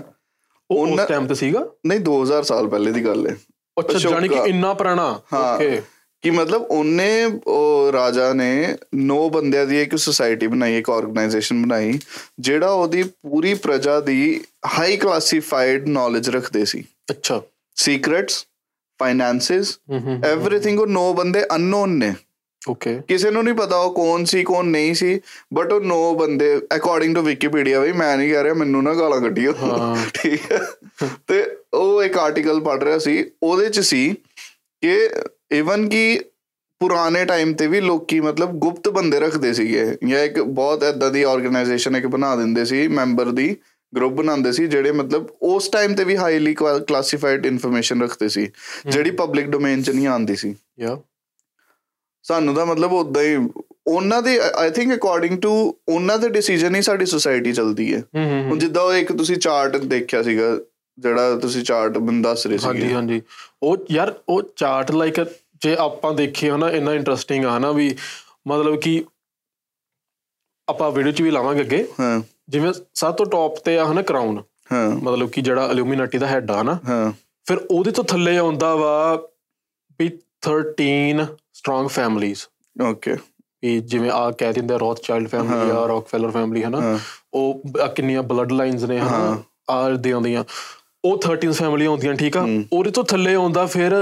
ਉਹ ਉਸ ਟਾਈਮ ਤੇ ਸੀਗਾ? ਨਹੀਂ 2000 ਸਾਲ ਪਹਿਲੇ ਦੀ ਗੱਲ ਹੈ। ਅੱਛਾ ਜਾਨੀ ਕਿ। ਇੰਨਾ ਪੁਰਾਣਾ। ਓਕੇ ਕਿ ਮਤਲਬ ਉਹਨੇ ਉਹ ਰਾਜਾ ਨੇ ਨੌ ਬੰਦਿਆਂ ਦੀ ਇੱਕ ਸੁਸਾਇਟੀ ਬਣਾਈ ਇੱਕ ਆਰਗੇਨਾਈਜੇਸ਼ਨ ਬਣਾਈ ਜਿਹੜਾ ਉਹਦੀ ਪੂਰੀ ਪ੍ਰਜਾ ਦੀ ਹਾਈ ਕਲਾਸੀਫਾਈਡ ਨੌਲੇਜ ਰੱਖਦੇ ਸੀ। ਅੱਛਾ। ਸੀਕ੍ਰੇਟਸ ਫਾਈਨੈਂਸਸ ਐਵਰੀਥਿੰਗ ਉਹ ਨੌ ਬੰਦੇ ਅਨਨੋਨ ਨੇ। ਓਕੇ ਕਿਸੇ ਨੂੰ ਨਹੀਂ ਪਤਾ ਉਹ ਕੌਣ ਸੀ ਕੌਣ ਨਹੀਂ ਸੀ ਬਟ ਉਹ ਨੌ ਬੰਦੇ ਅਕੋਰਡਿੰਗ ਟੂ ਵਿਕੀਪੀਡੀਆ ਵੀ ਮੈਂ ਨਹੀਂ ਕਹਿ ਰਿਹਾ ਮੈਨੂੰ ਨਾ ਗਾਲਾਂ ਕੱਢਿਓ। ਠੀਕ ਹੈ। ਤੇ ਉਹ ਇੱਕ ਆਰਟੀਕਲ ਪੜ੍ਹ ਰਿਹਾ ਸੀ ਉਹਦੇ ਚ ਸੀ ਕਿ ਇਵਨ ਕਿ ਪੁਰਾਣੇ ਟਾਈਮ ਤੇ ਵੀ ਲੋਕੀ ਮਤਲਬ ਗੁਪਤ ਬੰਦੇ ਰੱਖਦੇ ਸੀਗੇ ਜਾਂ ਇੱਕ ਬਹੁਤ ਐਦਾਂ ਦੀ ਆਰਗੇਨਾਈਜੇਸ਼ਨ ਇੱਕ ਬਣਾ ਦਿੰਦੇ ਸੀ ਮੈਂਬਰ ਦੀ ਗਰੁੱਪ ਬਣਾਉਂਦੇ ਸੀ ਜਿਹੜੇ ਮਤਲਬ ਉਸ ਟਾਈਮ ਤੇ ਵੀ ਹਾਈਲੀ ਕਲਾਸੀਫਾਈਡ ਇਨਫੋਰਮੇਸ਼ਨ ਰੱਖਦੇ ਸੀ ਜਿਹੜੀ ਪਬਲਿਕ ਡੋਮੇਨ ਚ ਨਹੀਂ ਆਉਂਦੀ ਸੀ। ਯਾ ਸਾਨੂੰ ਤਾਂ ਮਤਲਬ ਉਦਾਂ ਹੀ ਉਹਨਾਂ ਦੇ ਆਈ ਥਿੰਕ ਅਕੋਰਡਿੰਗ ਟੂ ਉਹਨਾਂ ਦੇ ਡਿਸੀਜਨ ਹੀ ਸਾਡੀ ਸੁਸਾਇਟੀ ਚੱਲਦੀ ਹੈ। ਹੁਣ ਜਿੱਦਾਂ ਉਹ ਇੱਕ ਤੁਸੀਂ ਚਾਰਟ ਦੇਖਿਆ ਸੀਗਾ ਜਿਹੜਾ ਤੁਸੀਂ ਚਾਰਟ ਮੈਨੂੰ ਦੱਸ ਰਹੇ ਹਾਂਜੀ ਸੀਗੇ। ਹਾਂਜੀ ਉਹ ਯਾਰ ਉਹ ਚਾਰਟ ਲਾਈਕ ਜੇ ਆਪਾਂ ਦੇਖੀਏ ਹਨਾ ਇੰਨਾ ਇੰਟਰਸਟਿੰਗ ਆ ਹਨਾ ਵੀ ਮਤਲਬ ਕਿ ਆਪਾਂ ਵੀਡੀਓ 'ਚ ਵੀ ਲਾਵਾਂਗੇ ਅੱਗੇ। ਹਾਂ। ਜਿਵੇਂ ਸਭ ਤੋਂ ਟੌਪ ਤੇ ਆ ਹਨਾ ਕਰਾਊਨ ਹਾਂ। ਮਤਲਬ ਕਿ ਜਿਹੜਾ ਇਲੂਮੀਨਾਟੀ ਦਾ ਹੈਡ ਆ ਹਨਾ ਹਾਂ। ਫਿਰ ਉਹਦੇ ਤੋਂ ਥੱਲੇ ਆਉਂਦਾ ਵਾ ਵੀ 13 ਸਟਰੋਂਗ ਫੈਮਲੀਜ਼ ਓਕੇ ਵੀ ਜਿਵੇਂ ਆ ਕਹਿ ਦਿੰਦੇ ਰੋਥ ਚਾਈਲਡ ਫੈਮਿਲੀ ਆ ਰੌਕਫੈਲਰ ਫੈਮਿਲੀ ਹਨਾ। ਉਹ ਕਿੰਨੀਆਂ ਬਲੱਡ ਲਾਈਨਸ ਨੇ ਹਨਾ। ਆ ਦੇ ਆਉਂਦੀਆਂ। ਉਹ 13 ਫੈਮਿਲੀ ਆਉਂਦੀਆਂ ਠੀਕ ਆ। ਉਹਦੇ ਤੋਂ ਥੱਲੇ ਆਉਂਦਾ ਫਿਰ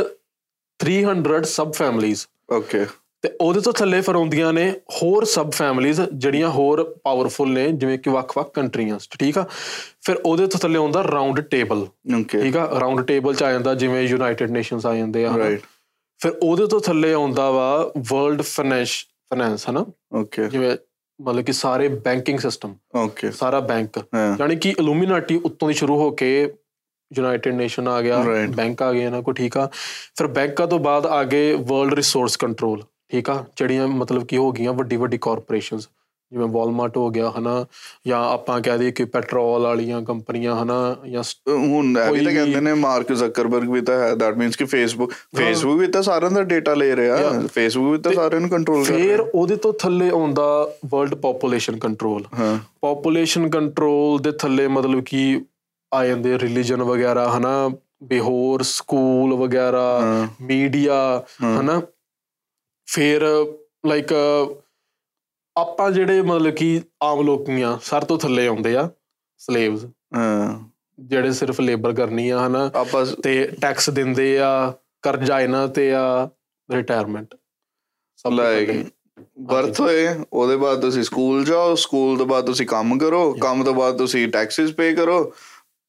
300 ਸਬ ਫੈਮਲੀਜ਼ ਓਕੇ ਤੇ ਉਹਦੇ ਤੋਂ ਥੱਲੇ ਫਿਰ ਆਉਂਦੀਆਂ ਨੇ ਹੋਰ ਸਬ ਫੈਮਲੀਜ਼ ਜਿਹੜੀਆਂ ਹੋਰ ਪਾਵਰਫੁਲ ਨੇ ਜਿਵੇਂ ਕਿ ਵੱਖ-ਵੱਖ ਕੰਟਰੀਆਂ ਠੀਕ ਆ? ਫਿਰ ਉਹਦੇ ਤੋਂ ਥੱਲੇ ਆਉਂਦਾ ਰਾਉਂਡ ਟੇਬਲ ਠੀਕ ਆ? ਰਾਉਂਡ ਟੇਬਲ 'ਚ ਆ ਜਾਂਦਾ ਜਿਵੇਂ ਯੂਨਾਈਟਿਡ ਨੇਸ਼ਨਸ ਆ ਜਾਂਦੇ ਆ। ਰਾਈਟ ਫਿਰ ਉਹਦੇ ਤੋਂ ਥੱਲੇ ਆਉਂਦਾ ਵਾ ਵਰਲਡ ਫਾਈਨੈਂਸ ਫਾਈਨੈਂਸ ਹਨਾ? ਓਕੇ ਜਿਵੇਂ ਮਤਲਬ ਕਿ ਸਾਰੇ ਬੈਂਕਿੰਗ ਸਿਸਟਮ ਓਕੇ ਸਾਰਾ ਬੈਂਕ ਯਾਨੀ ਕਿ ਇਲੂਮੀਨਾਟੀ ਉੱਤੋਂ ਦੀ ਸ਼ੁਰੂ ਹੋ ਕੇ ਯੂਨਾਈਟਿਡ ਨੇਸ਼ਨ ਆ ਗਿਆ. ਬੈਂਕ ਆ ਗਏ ਨਾ ਕੋਈ ਠੀਕ ਆ? ਫਿਰ ਬੈਂਕਾਂ ਤੋਂ ਬਾਅਦ ਆ ਗਏ ਵਰਲਡ ਰਿਸੋਰਸ ਕੰਟਰੋਲ ਠੀਕ ਆ ਜਿਹੜੀਆਂ ਮਤਲਬ ਕਿ ਹੋ ਗਈਆਂ ਵੱਡੀ ਵੱਡੀ ਕਾਰਪੋਰੇਸ਼ਨਸ ਜਿਵੇਂ ਵਾਲਮਾਰਟ ਹੋ ਗਿਆ ਹਨਾ ਜਾਂ ਆਪਾਂ ਕਹਿ ਦਈਏ ਕਿ ਪੈਟਰੋਲ ਵਾਲੀਆਂ ਕੰਪਨੀਆਂ ਹਨਾ ਜਾਂ ਸ- ਹੁਣ ਇਹ ਵੀ ਕੋਈ ਤਾਂ ਵੀ- ਕਹਿੰਦੇ ਨੇ ਮਾਰਕ ਜ਼ਕਰਬਰਗ ਵੀ ਤਾਂ ਹੈ ਦੈਟ ਮੀਨਸ ਕਿ ਫੇਸਬੁੱਕ ਫੇਸਬੁੱਕ ਵੀ ਤਾਂ ਸਾਰਿਆਂ ਦਾ ਡਾਟਾ ਲੈ ਰਿਹਾ। ਫੇਸਬੁੱਕ ਵੀ ਤਾਂ ਸਾਰਿਆਂ ਨੂੰ ਕੰਟਰੋਲ ਕਰ ਫਿਰ ਰਿਹਾ ਉਹਦੇ ਤੋਂ ਥੱਲੇ ਆਉਂਦਾ ਵਰਲਡ ਪੋਪੂਲੇਸ਼ਨ ਕੰਟਰੋਲ ਹਾਂ। ਪੋਪੂਲੇਸ਼ਨ ਕੰਟਰੋਲ ਦੇ ਥੱਲੇ ਮਤਲਬ ਕਿ ਆ ਜਾਂਦੇ ਰਿਲੀਜਨ ਵਗੈਰਾ ਹਨਾ ਬਿਹੋਰ ਸਕੂਲ ਵਗੈਰਾ ਹਾਂ। ਮੀਡੀਆ ਹਨਾ ਫਿਰ ਲਾਈਕ ਆਪਾਂ ਜਿਹੜੇ ਮਤਲਬ ਕਿ ਆਮ ਲੋਕੀਆਂ ਸਰ ਤੋਂ ਥੱਲੇ ਆਉਂਦੇ ਆ ਸਲੇਵਸ ਹਾਂ। ਜਿਹੜੇ ਸਿਰਫ ਲੇਬਰ ਕਰਨੀ ਆ ਹਨਾ। ਆਪਾਂ ਤੇ ਟੈਕਸ ਦਿੰਦੇ ਆ ਕਰਜ਼ਾ ਇਹਨਾਂ ਤੇ ਆ ਰਿਟਾਇਰਮੈਂਟ ਸਭ ਥੱਲੇ। ਬਰਥ ਹੋਏ ਉਹਦੇ ਬਾਅਦ ਤੁਸੀਂ ਸਕੂਲ ਜਾਓ ਸਕੂਲ ਤੋਂ ਬਾਅਦ ਤੁਸੀਂ ਕੰਮ ਕਰੋ ਕੰਮ ਤੋਂ ਬਾਅਦ ਤੁਸੀਂ ਟੈਕਸਿਸ ਪੇ ਕਰੋ।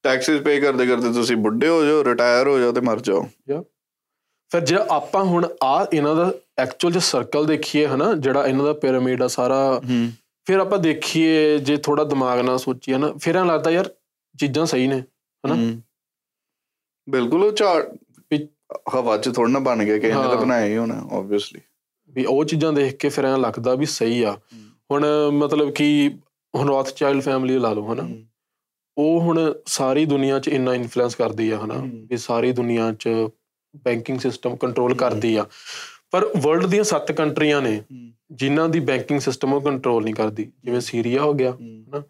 ਟੈਕਸਿਸ ਪੇ ਕਰਦੇ ਕਰਦੇ ਤੁਸੀਂ ਬੁੱਢੇ ਹੋ ਜਾਓ ਰਿਟਾਇਰ ਹੋ ਜਾਓ ਤੇ ਮਰ ਜਾਓ. ਫਿਰ ਜੇ ਆਪਾਂ ਹੁਣ ਆ ਇਹਨਾਂ ਦਾ ਐਕਚੁਅਲ ਜੇ ਸਰਕਲ ਦੇਖੀਏ ਹਨਾ ਜਿਹੜਾ ਇਹਨਾਂ ਦਾ ਪਿਰਾਮਿਡ ਆ ਸਾਰਾ ਫਿਰ ਆਪਾਂ ਦੇਖੀਏ ਜੇ ਥੋੜਾ ਦਿਮਾਗ ਨਾਲ ਸੋਚੀਏ ਨਾ ਫਿਰ ਐਂ ਲੱਗਦਾ ਯਾਰ ਚੀਜ਼ਾਂ ਸਹੀ ਨੇ ਹਨਾ। ਬਿਲਕੁਲ ਉਹ ਵੀ- ਹਵਾ 'ਚ ਥੋੜਾ ਨਾ ਬਣ ਗਿਆ ਕਿ ਇਹਨੇ ਤਾਂ। ਬਣਾਇਆ ਹੀ ਹੋਣਾ ਆਬਵੀਅਸਲੀ ਵੀ ਉਹ ਚੀਜ਼ਾਂ ਦੇਖ ਕੇ ਫਿਰ ਐਂ ਲੱਗਦਾ ਵੀ ਸਹੀ ਆ। ਹੁਣ ਮਤਲਬ ਕਿ ਹੁਣ ਰੌਥ ਚਾਈਲਡ ਫੈਮਿਲੀ ਲਾ ਲਓ ਹਨਾ। ਉਹ ਹੁਣ ਸਾਰੀ ਦੁਨੀਆ 'ਚ ਇੰਨਾ ਇਨਫਲੂਐਂਸ ਕਰਦੀ ਆ ਹਨਾ। ਵੀ ਸਾਰੀ ਦੁਨੀਆ 'ਚ ਬੈਂਕਿੰਗ ਸਿਸਟਮ ਕੰਟਰੋਲ ਕਰਦੀ ਆ। ਪਰ ਵਰਲਡ ਦੀਆਂ ਸੱਤ ਕੰਟਰੀਆਂ ਨੇ ਜਿਨ੍ਹਾਂ ਦੀ ਬੈਂਕਿੰਗ ਸਿਸਟਮ ਉਹ ਕੰਟਰੋਲ ਨਹੀਂ ਕਰਦੀ। ਜਿਵੇਂ ਸੀਰੀਆ ਹੋ ਗਿਆ ਹਨਾ?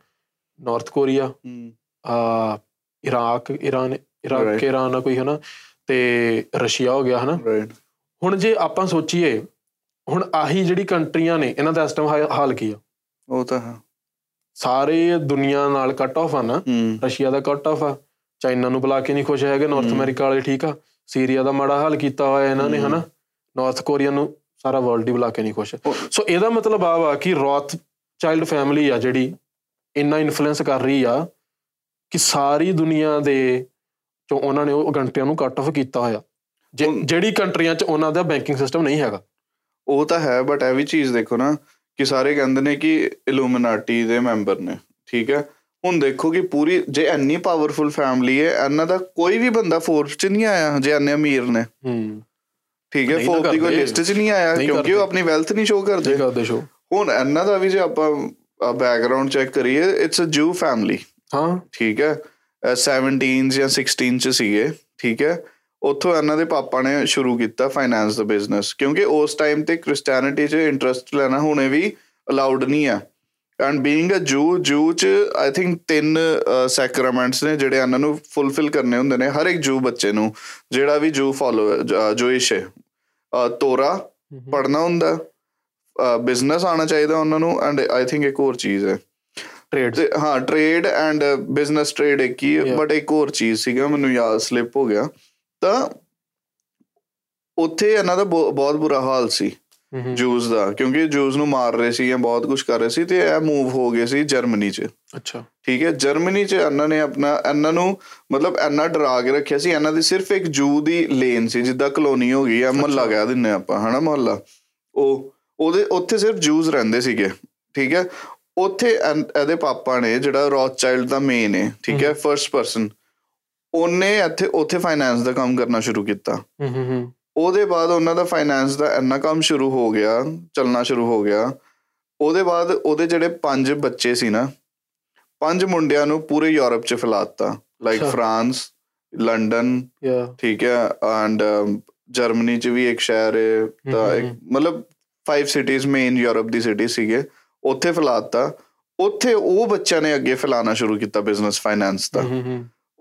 ਨਾਰਥ ਕੋਰੀਆ ਆ ਇਰਾਕ ਇਰਾਨ ਇਰਾਕ ਇਰਾਨ ਆ ਕੋਈ ਹਨਾ? ਤੇ ਰਸ਼ੀਆ ਹੋ ਗਿਆ ਹਨਾ? ਹੁਣ ਜੇ ਆਪਾਂ ਸੋਚੀਏ ਹੁਣ ਆਹੀ ਜਿਹੜੀ ਕੰਟਰੀਆਂ ਨੇ ਇਹਨਾਂ ਦਾ ਇਸ ਟਾਈਮ ਹਾਲ ਕੀ ਆ? ਉਹ ਤਾਂ ਹੈ। ਸਾਰੇ ਦੁਨੀਆ ਨਾਲ ਕੱਟ ਆਫ ਆ ਨਾ। ਰਸ਼ੀਆ ਦਾ ਕੱਟ ਆਫ ਆ। ਚਾਈਨਾ ਨੂੰ ਬੁਲਾ ਕੇ ਨਹੀਂ ਖੁਸ਼ ਹੈਗੇ ਨਾਰਥ। ਅਮਰੀਕਾ ਵਾਲੇ ਠੀਕ ਆ। ਸੀਰੀਆ ਦਾ ਮਾੜਾ ਹਾਲ ਕੀਤਾ ਹੋਇਆ ਇਹਨਾਂ ਨੇ। ਹਨਾ? ਨਾਰਥ ਕੋਰੀਆ ਨੂੰ ਸਾਰਾ ਵਰਲਡ ਹੀ ਬੁਲਾ ਕੇ ਨਹੀਂ ਖੁਸ਼। ਸੋ ਇਹਦਾ ਮਤਲਬ ਆ ਵਾ ਕਿ ਰੌਥ ਚਾਈਲਡ ਫੈਮਿਲੀ ਆ ਜਿਹੜੀ ਇੰਨਾ ਇਨਫਲੂਐਂਸ ਕਰ ਰਹੀ ਆ ਕਿ ਸਾਰੀ ਦੁਨੀਆ ਦੇ ਚੋਂ ਉਹਨਾਂ ਨੇ ਉਹ ਕੰਟਰੀਆਂ ਨੂੰ ਕੱਟ ਆਫ ਕੀਤਾ ਹੋਇਆ। ਜਿਹੜੀ ਕੰਟਰੀਆਂ 'ਚ ਉਹਨਾਂ ਦਾ ਬੈਂਕਿੰਗ ਸਿਸਟਮ ਨਹੀਂ ਹੈਗਾ। ਉਹ ਤਾਂ ਹੈ ਬਟ ਇਹ ਵੀ ਚੀਜ਼ ਦੇਖੋ ਨਾ ਕਿ ਸਾਰੇ ਕਹਿੰਦੇ ਨੇ ਕਿ ਇਲੂਮੀਨਾਟੀ ਦੇ ਮੈਂਬਰ ਨੇ ਠੀਕ ਹੈ? ਹੁਣ ਦੇਖੋ ਕਿ ਪੂਰੀ ਜੇ ਇੰਨੀ ਪਾਵਰਫੁਲ ਫੈਮਿਲੀ ਹੈ ਇਹਨਾਂ ਦਾ ਕੋਈ ਵੀ ਬੰਦਾ ਫੋਰਸ 'ਚ ਨਹੀਂ ਆਇਆ ਜੇ ਇੰਨੇ ਅਮੀਰ ਨੇ। ਹੂੰ। ਠੀਕ ਹੈ ਨਹੀਂ ਫੋਰਸ ਦੀ ਕੋਈ ਕਰਦੇ। ਲਿਸਟ 'ਚ ਨਹੀਂ ਆਇਆ ਨਹੀਂ ਕਿਉਂਕਿ ਉਹ ਕਰਦੇ। ਆਪਣੀ ਵੈਲਥ ਨਹੀਂ ਸ਼ੋ ਕਰਦੇ। ਠੀਕ ਆ ਦੇਸ਼ੋ ਹੁਣ ਇਹਨਾਂ ਦਾ ਵੀ ਜੇ ਆਪਾਂ ਬੈਕਗ੍ਰਾਉਂਡ ਚੈੱਕ ਕਰੀਏ ਇਟਸ ਅ ਜੂ ਫੈਮਿਲੀ ਹਾਂ। ਠੀਕ ਹੈ ਅਹ 17 ਜਾਂ 16 ਚ ਸੀਗੇ ਠੀਕ ਹੈ। ਉੱਥੋਂ ਇਹਨਾਂ ਦੇ ਪਾਪਾ ਨੇ ਸ਼ੁਰੂ ਕੀਤਾ ਫਾਈਨੈਂਸ ਦਾ ਬਿਜ਼ਨਸ ਕਿਉਂਕਿ ਉਸ ਟਾਈਮ ਤੇ ਕ੍ਰਿਸਚੀਅਨਿਟੀ 'ਚ ਇੰਟਰਸਟ ਲੈਣਾ ਹੁਣੇ ਵੀ ਅਲਾਉਡ ਨਹੀਂ ਆ। ਐਂਡ ਬੀਇੰਗ ਅ ਜੂ ਜੂ ਚ ਆਈ ਥਿੰਕ ਤਿੰਨ ਸੈਕਰਾਮੈਂਟਸ ਨੇ ਜਿਹੜੇ ਇਹਨਾਂ ਨੂੰ ਫੁੱਲਫਿਲ ਕਰਨੇ ਹੁੰਦੇ ਨੇ ਹਰ ਇੱਕ ਜੂ ਬੱਚੇ ਨੂੰ ਜਿਹੜਾ ਵੀ ਜੂ ਫਾਲੋ ਜੂਇਸ਼ ਹੈ। ਤੋਰਾ ਪੜਨਾ ਹੁੰਦਾ ਬਿਜ਼ਨਸ ਆਣਾ ਚਾਹੀਦਾ ਉਹਨਾਂ ਨੂੰ ਐਂਡ ਆਈ ਥਿੰਕ ਇੱਕ ਹੋਰ ਚੀਜ਼ ਹੈ। ਟ੍ਰੇਡ ਹਾਂ ਟ੍ਰੇਡ ਐਂਡ ਬਿਜ਼ਨਸ ਟ੍ਰੇਡ ਇੱਕ ਹੀ. ਬਟ ਇੱਕ ਹੋਰ ਚੀਜ਼ ਸੀਗਾ ਮੈਨੂੰ ਯਾਦ ਸਲਿਪ ਹੋ ਗਿਆ। ਤਾਂ ਉੱਥੇ ਇਹਨਾਂ ਦਾ ਬਹੁ- ਬਹੁਤ ਬੁਰਾ ਹਾਲ ਸੀ। ਜੂਸ ਦਾ ਕਿਉਂਕਿ ਜੂਸ ਨੂੰ ਮਾਰ ਰਹੇ ਸੀ ਜਾਂ ਬਹੁਤ ਕੁਝ ਕਰ ਰਹੇ ਸੀ ਤੇ ਇਹ ਮੂਵ ਹੋ ਗਏ ਸੀ ਜਰਮਨੀ 'ਚ। ਅੱਛਾ। ਠੀਕ ਹੈ ਜਰਮਨੀ 'ਚ ਇਹਨਾਂ ਨੇ ਆਪਣਾ ਇਹਨਾਂ ਨੂੰ ਮਤਲਬ ਇੰਨਾ ਡਰਾ ਕੇ ਰੱਖਿਆ ਸੀ ਇਹਨਾਂ ਦੀ ਸਿਰਫ ਇੱਕ ਜੂ ਦੀ ਲੇਨ ਸੀ ਜਿੱਦਾਂ ਕਲੋਨੀ ਹੋ ਗਈ ਆ ਮਹੱਲਾ ਕਹਿ ਦਿੰਨੇ ਆਪਾਂ ਹਨਾ ਮਹੱਲਾ? ਉਹ ਉਹਦੇ ਉੱਥੇ ਸਿਰਫ ਜੂਸ ਰਹਿੰਦੇ ਸੀਗੇ ਠੀਕ ਹੈ? ਉੱਥੇ ਇਹਦੇ ਪਾਪਾ ਨੇ ਜਿਹੜਾ ਰੌਥਚਾਈਲਡ ਦਾ ਮੇਨ ਹੈ ਠੀਕ ਹੈ ਫਰਸਟ ਪਰਸਨ ਉਹਨੇ ਇੱਥੇ ਉੱਥੇ ਫਾਈਨੈਂਸ ਦਾ ਕੰਮ ਕਰਨਾ ਸ਼ੁਰੂ ਕੀਤਾ। ਹੂੰ ਹੂੰ। ਉਹਦੇ ਬਾਅਦ ਉਹਨਾਂ ਦਾ ਫਾਈਨੈਂਸ ਦਾ ਇੰਨਾ ਕੰਮ ਸ਼ੁਰੂ ਹੋ ਗਿਆ ਚੱਲਣਾ ਸ਼ੁਰੂ ਹੋ ਗਿਆ। ਉਹਦੇ ਬਾਅਦ ਉਹਦੇ ਜਿਹੜੇ ਪੰਜ ਬੱਚੇ ਸੀ ਨਾ ਪੰਜ ਮੁੰਡਿਆਂ ਨੂੰ ਪੂਰੇ ਯੂਰਪ 'ਚ ਫੈਲਾਤਾ। ਲਾਈਕ। ਫਰਾਂਸ ਲੰਡਨ ਠੀਕ ਹੈ ਐਂਡ ਜਰਮਨੀ 'ਚ ਵੀ ਇੱਕ ਸ਼ਹਿਰ ਹੈ ਤਾਂ ਇੱਕ। ਮਤਲਬ 5 ਸਿਟੀਜ਼ ਮੇਨ ਯੂਰਪ ਦੀ ਸਿਟੀ ਸੀਗੇ ਉੱਥੇ ਫੈਲਾਤਾ। ਉੱਥੇ ਉਹ ਬੱਚਿਆਂ ਨੇ ਅੱਗੇ ਫੈਲਾਣਾ ਸ਼ੁਰੂ ਕੀਤਾ ਬਿਜ਼ਨਸ ਫਾਈਨੈਂਸ ਦਾ।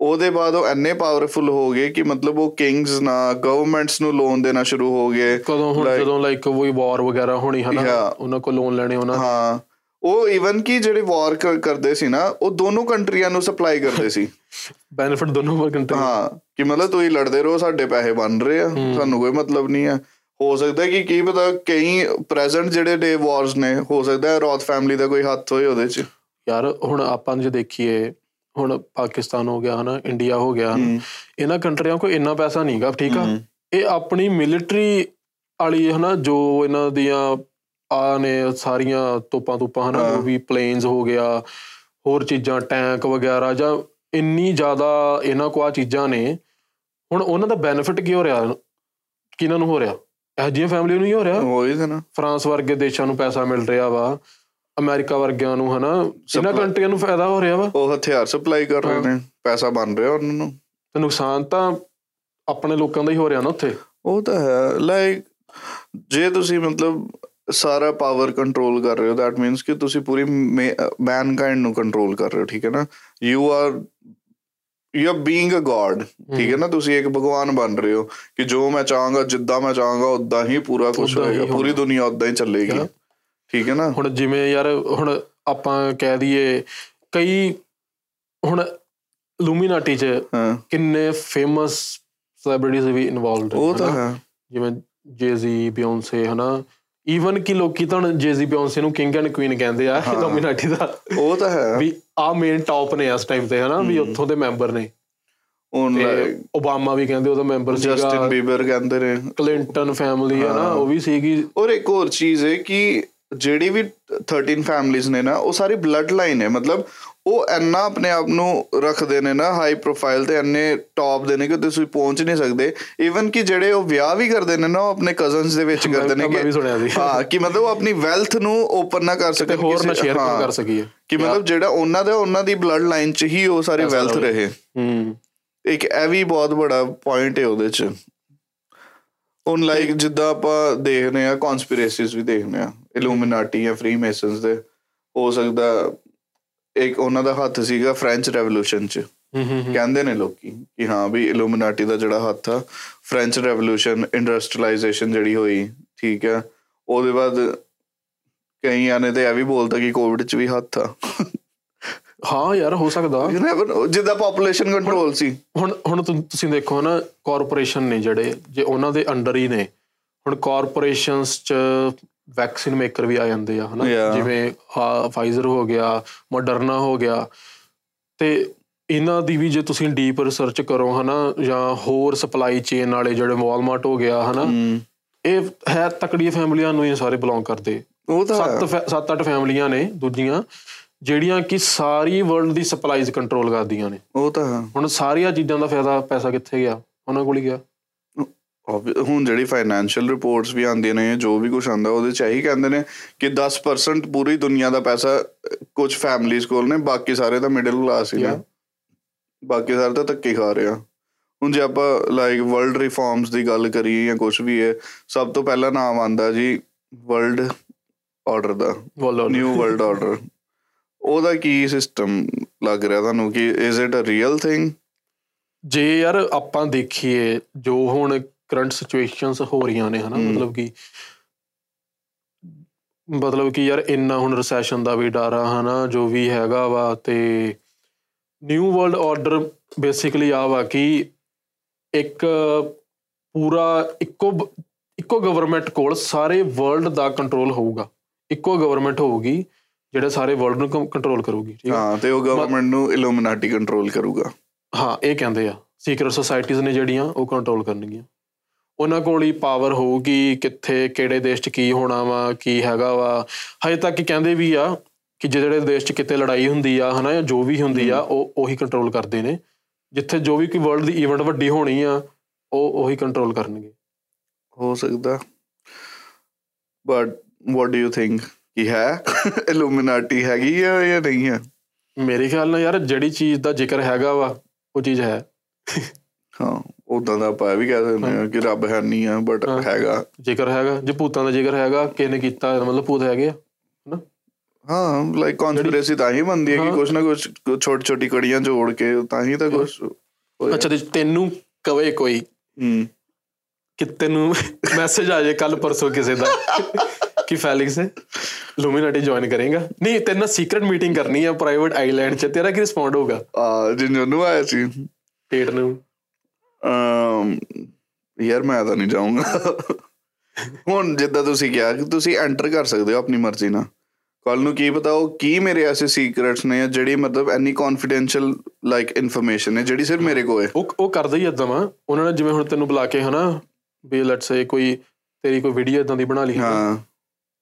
ਉਹਦੇ ਬਾਅਦ ਉਹ ਇੰਨੇ ਪਾਵਰਫੁਲ ਹੋ ਗਏ ਕਿ ਮਤਲਬ ਉਹ ਕਿੰਗਸ ਨਾ ਗਵਰਨਮੈਂਟਸ ਨੂੰ ਲੋਨ ਦੇਣਾ ਸ਼ੁਰੂ ਹੋ ਗਏ। ਕਦੋਂ ਹੁਣ ਜਦੋਂ ਲਾਈਕ ਕੋਈ ਵਾਰ ਵਗੈਰਾ ਹੋਣੀ ਹਨਾ. ਉਹਨਾਂ ਕੋਲ ਲੋਨ ਲੈਣੇ ਉਹਨਾਂ ਹਾਂ। ਉਹ ਇਵਨ ਕਿ ਜਿਹੜੇ ਵਾਰ ਕਰਦੇ ਸੀ ਨਾ ਉਹ ਦੋਨੋਂ ਕੰਟਰੀਆਂ ਨੂੰ ਸਪਲਾਈ ਕਰਦੇ ਸੀ। [LAUGHS] ਬੈਨੀਫਿਟ ਦੋਨੋਂ ਕੰਟਰੀ ਹਾਂ। ਕਿ ਮਤਲਬ ਤੁਸੀਂ ਲੜਦੇ ਰਹੋ ਸਾਡੇ ਪੈਸੇ ਬਣ ਰਹੇ ਆ। ਸਾਨੂੰ ਕੋਈ ਮਤਲਬ ਨਹੀਂ ਹੈ ਹੋ ਸਕਦਾ ਕਿ ਕੀ ਪਤਾ ਕਈ ਪ੍ਰੈਜ਼ੈਂਟ ਜਿਹੜੇ ਡੇ ਵਾਰਸ ਨੇ ਹੋ ਸਕਦਾ ਰੌਥ ਫੈਮਿਲੀ ਦਾ ਕੋਈ ਹੱਥ ਹੋਏ ਉਹਦੇ ਚ। ਯਾਰ ਹੁਣ ਆਪਾਂ ਜੇ ਦੇਖੀਏ ਹੁਣ ਪਾਕਿਸਤਾਨ ਹੋ ਗਿਆ ਹਨਾ ਇੰਡੀਆ ਹੋ ਗਿਆ ਹਨਾ ਇਹਨਾਂ ਕੰਟਰੀਆਂ ਕੋਲ ਇੰਨਾ ਪੈਸਾ ਨਹੀਂਗਾ ਠੀਕ ਆ। ਇਹ ਆਪਣੀ ਮਿਲਟਰੀ ਵਾਲੀ ਹਨਾ ਜੋ ਇਹਨਾਂ ਦੀਆਂ ਆ ਨੇ ਸਾਰੀਆਂ ਤੋਪਾਂ ਤੋਪਾਂ ਹਨਾ। ਉਹ ਵੀ ਪਲੇਨਸ ਹੋ ਗਿਆ ਹੋਰ ਚੀਜ਼ਾਂ ਟੈਂਕ ਵਗੈਰਾ ਜਾਂ ਇੰਨੀ ਜ਼ਿਆਦਾ ਇਹਨਾਂ ਕੋਲ ਆ ਚੀਜ਼ਾਂ ਨੇ ਹੁਣ ਉਹਨਾਂ ਦਾ ਬੈਨੀਫਿਟ ਕੀ ਹੋ ਰਿਹਾ? ਕਿਹਨਾਂ ਨੂੰ ਹੋ ਰਿਹਾ? ਇਹ ਜਿਹੀਆਂ ਫੈਮਿਲੀ ਨੂੰ ਹੀ ਹੋ ਰਿਹਾ? ਉਹੀ ਤੇ ਨਾ। ਫਰਾਂਸ ਵਰਗੇ ਦੇਸ਼ਾਂ ਨੂੰ ਪੈਸਾ ਮਿਲ ਰਿਹਾ ਵਾ। ਅਮਰੀਕਾ ਵਰਗਿਆਂ ਨੂੰ ਹਨਾ? ਇਹਨਾਂ ਕੰਟਰੀਆਂ ਨੂੰ ਫਾਇਦਾ ਹੋ ਰਿਹਾ ਵਾ? ਉਹ ਹਥਿਆਰ ਸਪਲਾਈ ਕਰ ਰਹੇ ਨੇ ਪੈਸਾ ਬਣ ਰਿਹਾ ਉਹਨਾਂ ਨੂੰ। ਤੇ ਨੁਕਸਾਨ ਤਾਂ ਆਪਣੇ ਲੋਕਾਂ ਦਾ ਹੀ ਹੋ ਰਿਹਾ ਨਾ ਉੱਥੇ? ਉਹ ਤਾਂ ਹੈ ਲਾਈਕ ਜੇ ਤੁਸੀਂ ਮਤਲਬ ਸਾਰਾ ਪਾਵਰ ਕੰਟਰੋਲ ਕਰ ਰਹੇ ਹੋ ਦੈਟ ਮੀਨਸ ਕਿ ਤੁਸੀਂ ਪੂਰੀ ਮੈਨਕਾਈਂਡ ਨੂੰ ਕੰਟਰੋਲ ਕਰ ਰਹੇ ਹੋ ਠੀਕ ਹੈ ਨਾ? You are you are being a god ਠੀਕ ਹੈ ਨਾ? ਤੁਸੀਂ ਇੱਕ ਭਗਵਾਨ ਬਣ ਰਹੇ ਹੋ ਕਿ ਜੋ ਮੈਂ ਚਾਹਾਂਗਾ ਜਿੱਦਾਂ ਮੈਂ ਚਾਹਾਂਗਾ ਉਦਾਂ ਹੀ ਪੂਰਾ ਕੁਝ ਹੋਏਗਾ ਪੂਰੀ। ਦੁਨੀਆ ਉਦਾਂ ਹੀ ਚੱਲੇਗੀ. ਠੀਕ ਹੈ ਨਾ? ਹੁਣ ਜਿਵੇਂ ਯਾਰ ਹੁਣ ਆਪਾਂ ਕਹਿ ਦਈਏ ਕਈ ਹੁਣ ਲੂਮੀਨਾਟੀ 'ਚ ਕਿੰਨੇ ਫੇਮਸ ਸੈਲੀਬ੍ਰਿਟੀਜ਼ ਵੀ ਇਨਵੋਲਵਡ ਉਹ ਤਾਂ ਹੈ। ਜਿਵੇਂ ਜੇਜ਼ੀ ਬਿਯੋਂਸੇ ਹਨਾ? ਈਵਨ ਕਿ ਲੋਕੀ ਤਾਂ ਜੇਜ਼ੀ ਬਿਯੋਂਸੇ ਨੂੰ ਕਿੰਗ ਐਂਡ ਕੁਈਨ ਕਹਿੰਦੇ ਆ ਲੂਮੀਨਾਟੀ ਦਾ। ਉਹ ਤਾਂ ਹੈ। ਵੀ ਆ ਮੇਨ ਟੌਪ ਨੇ ਇਸ ਟਾਈਮ ਤੇ ਹਨਾ? ਵੀ ਉੱਥੋਂ ਦੇ ਮੈਂਬਰ ਨੇ। like ਓਬਾਮਾ ਵੀ ਕਹਿੰਦੇ ਉਹਦਾ ਮੈਂਬਰ ਸੀਗਾ। ਜਸਟਿਨ ਬੀਬਰ ਕਹਿੰਦੇ ਨੇ। ਕਲਿੰਟਨ ਫੈਮਿਲੀ ਹੈ। ਨਾ ਉਹ ਵੀ ਸੀਗੀ। ਔਰ ਇੱਕ ਹੋਰ ਚੀਜ਼ ਹੈ ਕਿ ਜਿਹੜੀ ਵੀ 13 ਫੈਮਲੀਜ਼ ਨੇ ਨਾ ਉਹ ਸਾਰੀ ਬਲੱਡ ਲਾਈਨ ਹੈ। ਮਤਲਬ ਉਹ ਇੰਨਾ ਆਪਣੇ ਆਪ ਨੂੰ ਰੱਖਦੇ ਨੇ ਨਾ ਹਾਈ ਪ੍ਰੋਫਾਈਲ ਤੇ ਇੰਨੇ ਟੌਪ ਦੇ ਨੇ ਕਿ ਤੁਸੀਂ ਪਹੁੰਚ ਨਹੀਂ ਸਕਦੇ। ਈਵਨ ਕਿ ਜਿਹੜੇ ਉਹ ਵਿਆਹ ਵੀ ਕਰਦੇ ਨੇ ਨਾ ਉਹ ਆਪਣੇ ਕਜ਼ਨਸ ਦੇ ਵਿੱਚ ਕਰਦੇ ਨੇ ਸੀ। ਹਾਂ ਕਿ ਮਤਲਬ ਉਹ ਆਪਣੀ ਵੈਲਥ ਨੂੰ ਓਪਨ ਨਾ ਕਰ ਸਕਣ ਹੋਰ ਨਾ ਸ਼ੇਅਰ ਹਾਂ, ਕਰ ਸਕੀਏ? ਕਿ ਮਤਲਬ ਜਿਹੜਾ ਉਹਨਾਂ ਦਾ ਉਹਨਾਂ ਦੀ ਬਲੱਡ ਲਾਈਨ 'ਚ ਹੀ ਉਹ ਸਾਰੀ ਵੈਲਥ। ਰਹੇ। ਹੂੰ। ਇੱਕ ਇਹ ਵੀ ਬਹੁਤ ਬੜਾ ਪੁਆਇੰਟ ਹੈ ਉਹਦੇ 'ਚ। ਹੁਣ ਲਾਈਕ ਜਿੱਦਾਂ ਆਪਾਂ ਦੇਖਨੇ ਆ ਕਨਸਪੀਰੇਸੀਜ਼ ਵੀ ਦੇਖਨੇ ਆ ਇਲੂਮੀਨਾਟੀ ਜਾਂ ਫ੍ਰੀ ਮੇਸਨਸ ਦੇ ਹੋ ਸਕਦਾ ਇੱਕ ਉਹਨਾਂ ਦਾ ਹੱਥ ਸੀਗਾ ਫ੍ਰੈਂਚ ਰੈਵੋਲੂਸ਼ਨ 'ਚ। ਕਹਿੰਦੇ ਨੇ ਲੋਕੀ ਕਿ ਹਾਂ ਵੀ ਇਲੂਮੀਨਾਟੀ ਦਾ ਜਿਹੜਾ ਹੱਥ ਆ ਫ੍ਰੈਂਚ ਰੈਵੋਲੂਸ਼ਨ ਇੰਡਸਟਰੀਅਲਾਈਜੇਸ਼ਨ ਜਿਹੜੀ ਹੋਈ ਠੀਕ ਹੈ। ਉਹਦੇ ਬਾਅਦ ਕਈਆਂ ਨੇ ਤੇ ਇਹ ਵੀ ਬੋਲਤਾ ਕਿ ਕੋਵਿਡ 'ਚ ਵੀ ਹੱਥ ਆ। ਹਾਂ ਯਾਰ ਹੋ ਸਕਦਾ। ਯੂ ਨੈਵਰ ਜਿੱਦਾਂ ਪੋਪੂਲੇਸ਼ਨ ਕੰਟਰੋਲ ਸੀ। ਹੁਣ ਹੁਣ ਤੁਸੀਂ ਦੇਖੋ ਨਾ ਕਾਰਪੋਰੇਸ਼ਨ ਨੇ ਜਿਹੜੇ ਜੇ ਉਹਨਾਂ ਦੇ ਅੰਡਰ ਹੀ ਨੇ ਹੁਣ ਕਾਰਪੋਰੇਸ਼ਨਸ ਚ ਵੈਕਸੀਨ ਮੇਕਰ ਵੀ ਆ ਜਾਂਦੇ ਆ ਹਨਾ. ਜਿਵੇਂ ਫਾਈਜ਼ਰ ਹੋ ਗਿਆ ਮੋਡਰਨਾ ਹੋ ਗਿਆ। ਤੇ ਇਹਨਾਂ ਦੀ ਵੀ ਜੇ ਤੁਸੀਂ ਡੀਪ ਰਿਸਰਚ ਕਰੋ ਹਨਾ ਜਾਂ ਹੋਰ ਸਪਲਾਈ ਚੇਨ ਵਾਲੇ ਜਿਹੜੇ ਵਾਲਮਾਰਟ ਹੋ ਗਿਆ ਹਨਾ। ਇਹ ਹੈ ਤਕੜੀ ਫੈਮਲੀਆਂ ਨੂੰ ਇਹ ਸਾਰੇ ਬਿਲੋਂਗ ਕਰਦੇ। ਉਹ ਤਾਂ ਸੱਤ ਸੱਤ ਅੱਠ ਫੈਮਲੀਆਂ ਨੇ ਦੂਜੀਆਂ। ਜਿਹੜੀਆਂ ਕਿ ਸਾਰੀ ਵਰਲਡ ਦੀ ਸਪਲਾਈਜ਼ ਕੰਟਰੋਲ ਕਰਦੀਆਂ ਨੇ। ਉਹ ਤਾਂ ਹੈ। ਹੁਣ ਸਾਰੀਆਂ ਚੀਜ਼ਾਂ ਦਾ ਫਾਇਦਾ ਪੈਸਾ ਕਿੱਥੇ ਗਿਆ? ਉਹਨਾਂ ਕੋਲ ਹੀ ਗਿਆ। ਹੁਣ ਜਿਹੜੀ ਫਾਈਨੈਂਸ਼ੀਅਲ ਰਿਪੋਰਟਸ ਵੀ ਆਉਂਦੀਆਂ ਨੇ ਜੋ ਵੀ ਕੁਝ ਆਉਂਦਾ ਉਹਦੇ ਚ ਇਹੀ ਕਹਿੰਦੇ ਨੇ ਕਿ 10% ਪੂਰੀ ਦੁਨੀਆ ਦਾ ਪੈਸਾ ਕੁਝ ਫੈਮਲੀਆਂ ਕੋਲ ਨੇ ਬਾਕੀ ਸਾਰੇ ਤਾਂ ਮਿਡਲ ਕਲਾਸ ਹੀ ਨੇ. ਬਾਕੀ ਸਾਰੇ ਤਾਂ ਧੱਕੇ ਖਾ ਰਹੇ ਆ। ਹੁਣ ਜੇ ਆਪਾਂ ਲਾਈਕ ਵਰਲਡ ਰਿਫਾਰਮਸ ਦੀ ਗੱਲ ਕਰੀਏ ਜਾਂ ਕੁਝ ਵੀ ਹੈ ਸਭ ਤੋਂ ਪਹਿਲਾ ਨਾਮ ਆਂਦਾ ਜੀ ਵਰਲਡ ਆਰਡਰ ਦਾ। ਨਿਊ ਵਰਲਡ ਆਰਡਰ ਉਹਦਾ ਕੀ ਸਿਸਟਮ ਲੱਗ ਰਿਹਾ ਤੁਹਾਨੂੰ ਕਿ is it a real thing ਜੇ ਯਾਰ ਆਪਾਂ ਦੇਖੀਏ ਜੋ ਹੁਣ ਕਰੰਟ ਸਿਚੁਏਸ਼ਨਸ ਹੋ ਰਹੀਆਂ ਨੇ ਹਨਾ ਮਤਲਬ ਕਿ ਮਤਲਬ ਕਿ ਯਾਰ ਇੰਨਾ ਹੁਣ ਰੈਸੈਸ਼ਨ ਦਾ ਵੀ ਡਰ ਆ ਹਨਾ ਜੋ ਵੀ ਹੈਗਾ ਵਾ ਤੇ ਨਿਊ ਵਰਲਡ ਆਰਡਰ ਬੇਸਿਕਲੀ ਆ ਵਾ ਕਿ ਇੱਕ ਪੂਰਾ ਇੱਕੋ ਇੱਕੋ ਗਵਰਨਮੈਂਟ ਕੋਲ ਸਾਰੇ ਵਰਲਡ ਦਾ ਕੰਟਰੋਲ ਹੋਊਗਾ। ਇੱਕੋ ਗਵਰਨਮੈਂਟ ਹੋਊਗੀ ਜਿਹੜੇ ਸਾਰੇ ਵਰਲਡ ਨੂੰ ਕੰਟਰੋਲ ਕਰੂਗੀ ਠੀਕ ਹੈ ਹਾਂ ਤੇ ਉਹ ਗਵਰਨਮੈਂਟ ਨੂੰ ਇਲੂਮੀਨਾਟੀ ਕੰਟਰੋਲ ਕਰੂਗਾ। ਹਾਂ ਇਹ ਕਹਿੰਦੇ ਆ ਸੀਕ੍ਰੇਟ ਸੁਸਾਇਟੀਜ਼ ਨੇ ਜਿਹੜੀਆਂ ਉਹ ਕੰਟਰੋਲ ਕਰਨਗੀਆਂ। ਉਹਨਾਂ ਕੋਲ ਹੀ ਪਾਵਰ ਹੋਊਗੀ ਕਿੱਥੇ ਕਿਹੜੇ ਦੇਸ਼ 'ਚ ਕੀ ਹੋਣਾ ਵਾ ਕੀ ਹੈਗਾ ਵਾ। ਹਜੇ ਤੱਕ ਕਹਿੰਦੇ ਵੀ ਆ ਕਿ ਜਿਹੜੇ ਦੇਸ਼ 'ਚ ਕਿਤੇ ਲੜਾਈ ਹੁੰਦੀ ਆ ਹਨਾ ਜਾਂ ਜੋ ਵੀ ਹੁੰਦੀ ਆ ਉਹ ਉਹੀ ਕੰਟਰੋਲ ਕਰਦੇ ਨੇ। ਜਿੱਥੇ ਜੋ ਵੀ ਕੋਈ ਵਰਲਡ ਦੀ ਇਵੈਂਟ ਵੱਡੀ ਹੋਣੀ ਆ ਉਹ ਉਹੀ ਕੰਟਰੋਲ ਕਰਨਗੇ। ਹੋ ਸਕਦਾ। But what do you think ਕੀ ਹੈ? ਇਲੂਮੀਨਾਟੀ ਹੈਗੀ ਆ ਜਾਂ ਨਹੀਂ ਹੈ ਮੇਰੇ ਖਿਆਲ ਨਾਲ ਯਾਰ ਜਿਹੜੀ ਚੀਜ਼ ਦਾ ਜ਼ਿਕਰ ਹੈਗਾ ਵਾ ਉਹ ਚੀਜ਼ ਹੈ। ਹਾਂ ਉਦਾਂ ਦਾ ਆਪਾਂ ਵੀ ਕਹਿ ਸਕਦੇ ਹਾਂ ਕਿ ਰੱਬ ਹੈ ਨਹੀਂ ਆ ਬਟ। ਹੈਗਾ। ਜ਼ਿਕਰ ਹੈਗਾ ਜੇ ਭੂਤਾਂ ਦਾ ਜ਼ਿਕਰ ਹੈਗਾ ਕਿਸੇ ਨੇ ਕੀਤਾ ਮਤਲਬ ਭੂਤ ਹੈਗੇ ਆ ਹਨਾ? ਹਾਂ ਲਾਈਕ ਕਨਸਪੀਰੇਸੀ ਤਾਂ ਹੀ ਬਣਦੀ ਹੈ ਕਿ। ਕੁਛ ਨਾ ਕੁਛ ਛੋਟੀ ਛੋਟੀ ਕੜੀਆਂ ਜੋੜ ਕੇ ਤਾਂ ਹੀ ਤਾਂ ਕੁਛ। ਅੱਛਾ ਤੇ ਤੈਨੂੰ ਕਵੇ ਕੋਈ ਹੂੰ। ਕਿ ਤੈਨੂੰ [LAUGHS] ਮੈਸੇਜ ਆ ਜਾਏ ਕੱਲ ਪਰਸੋਂ ਕਿਸੇ ਦਾ। ਕਿ ਫੈਲਿਕਸ ਲੂਮੀਨਾਟੀ ਜੁਆਇਨ ਕਰੇਗਾ। ਨਹੀਂ ਤੇਰੇ ਨਾਲ ਸੀਕ੍ਰੀਟ ਮੀਟਿੰਗ ਕਰਨੀ ਹੈ ਪ੍ਰਾਈਵੇਟ ਆਈਲੈਂਡ 'ਚ। ਤੇਰਾ ਕੀ ਰਿਸਪੌਂਡ ਹੋਊਗਾ? ਆ ਜਿੰਨੂੰ ਆਇਆ ਸੀ। ਟੇਟ ਨੂੰ। ਅਮ ਯਾਰ ਮੈਂ ਤਾਂ ਨਹੀਂ ਜਾਊਂਗਾ। ਹੁਣ ਜਿੱਦਾਂ ਤੁਸੀਂ ਕਿਹਾ ਕਿ ਤੁਸੀਂ ਐਂਟਰ ਕਰ ਸਕਦੇ ਹੋ ਆਪਣੀ ਮਰਜ਼ੀ ਨਾਲ। ਕੱਲ ਨੂੰ ਕੀ ਪਤਾ ਉਹ ਕੀ ਮੇਰੇ ਐਸੇ ਸੀਕ੍ਰੇਟਸ ਨੇ ਜਾਂ ਜਿਹੜੀ ਮਤਲਬ ਐਨੀ ਕੌਨਫੀਡੈਂਸ਼ੀਅਲ ਲਾਈਕ ਇਨਫੋਰਮੇਸ਼ਨ ਹੈ ਜਿਹੜੀ ਸਿਰਫ ਮੇਰੇ ਕੋਲ ਹੈ। ਉਹ ਉਹ ਕਰਦਾ ਹੀ ਇਦਾਂ ਵਾ। ਉਹਨਾਂ ਨੇ ਜਿਵੇਂ ਹੁਣ ਤੈਨੂੰ ਬੁਲਾ ਕੇ ਹਨਾ ਵੀ ਲੈਟਸ ਸੇ ਕੋਈ ਤੇਰੀ ਕੋਈ ਵੀਡੀਓ ਇਦਾਂ ਦੀ ਬਣਾ ਲਈ ਹਾਂ।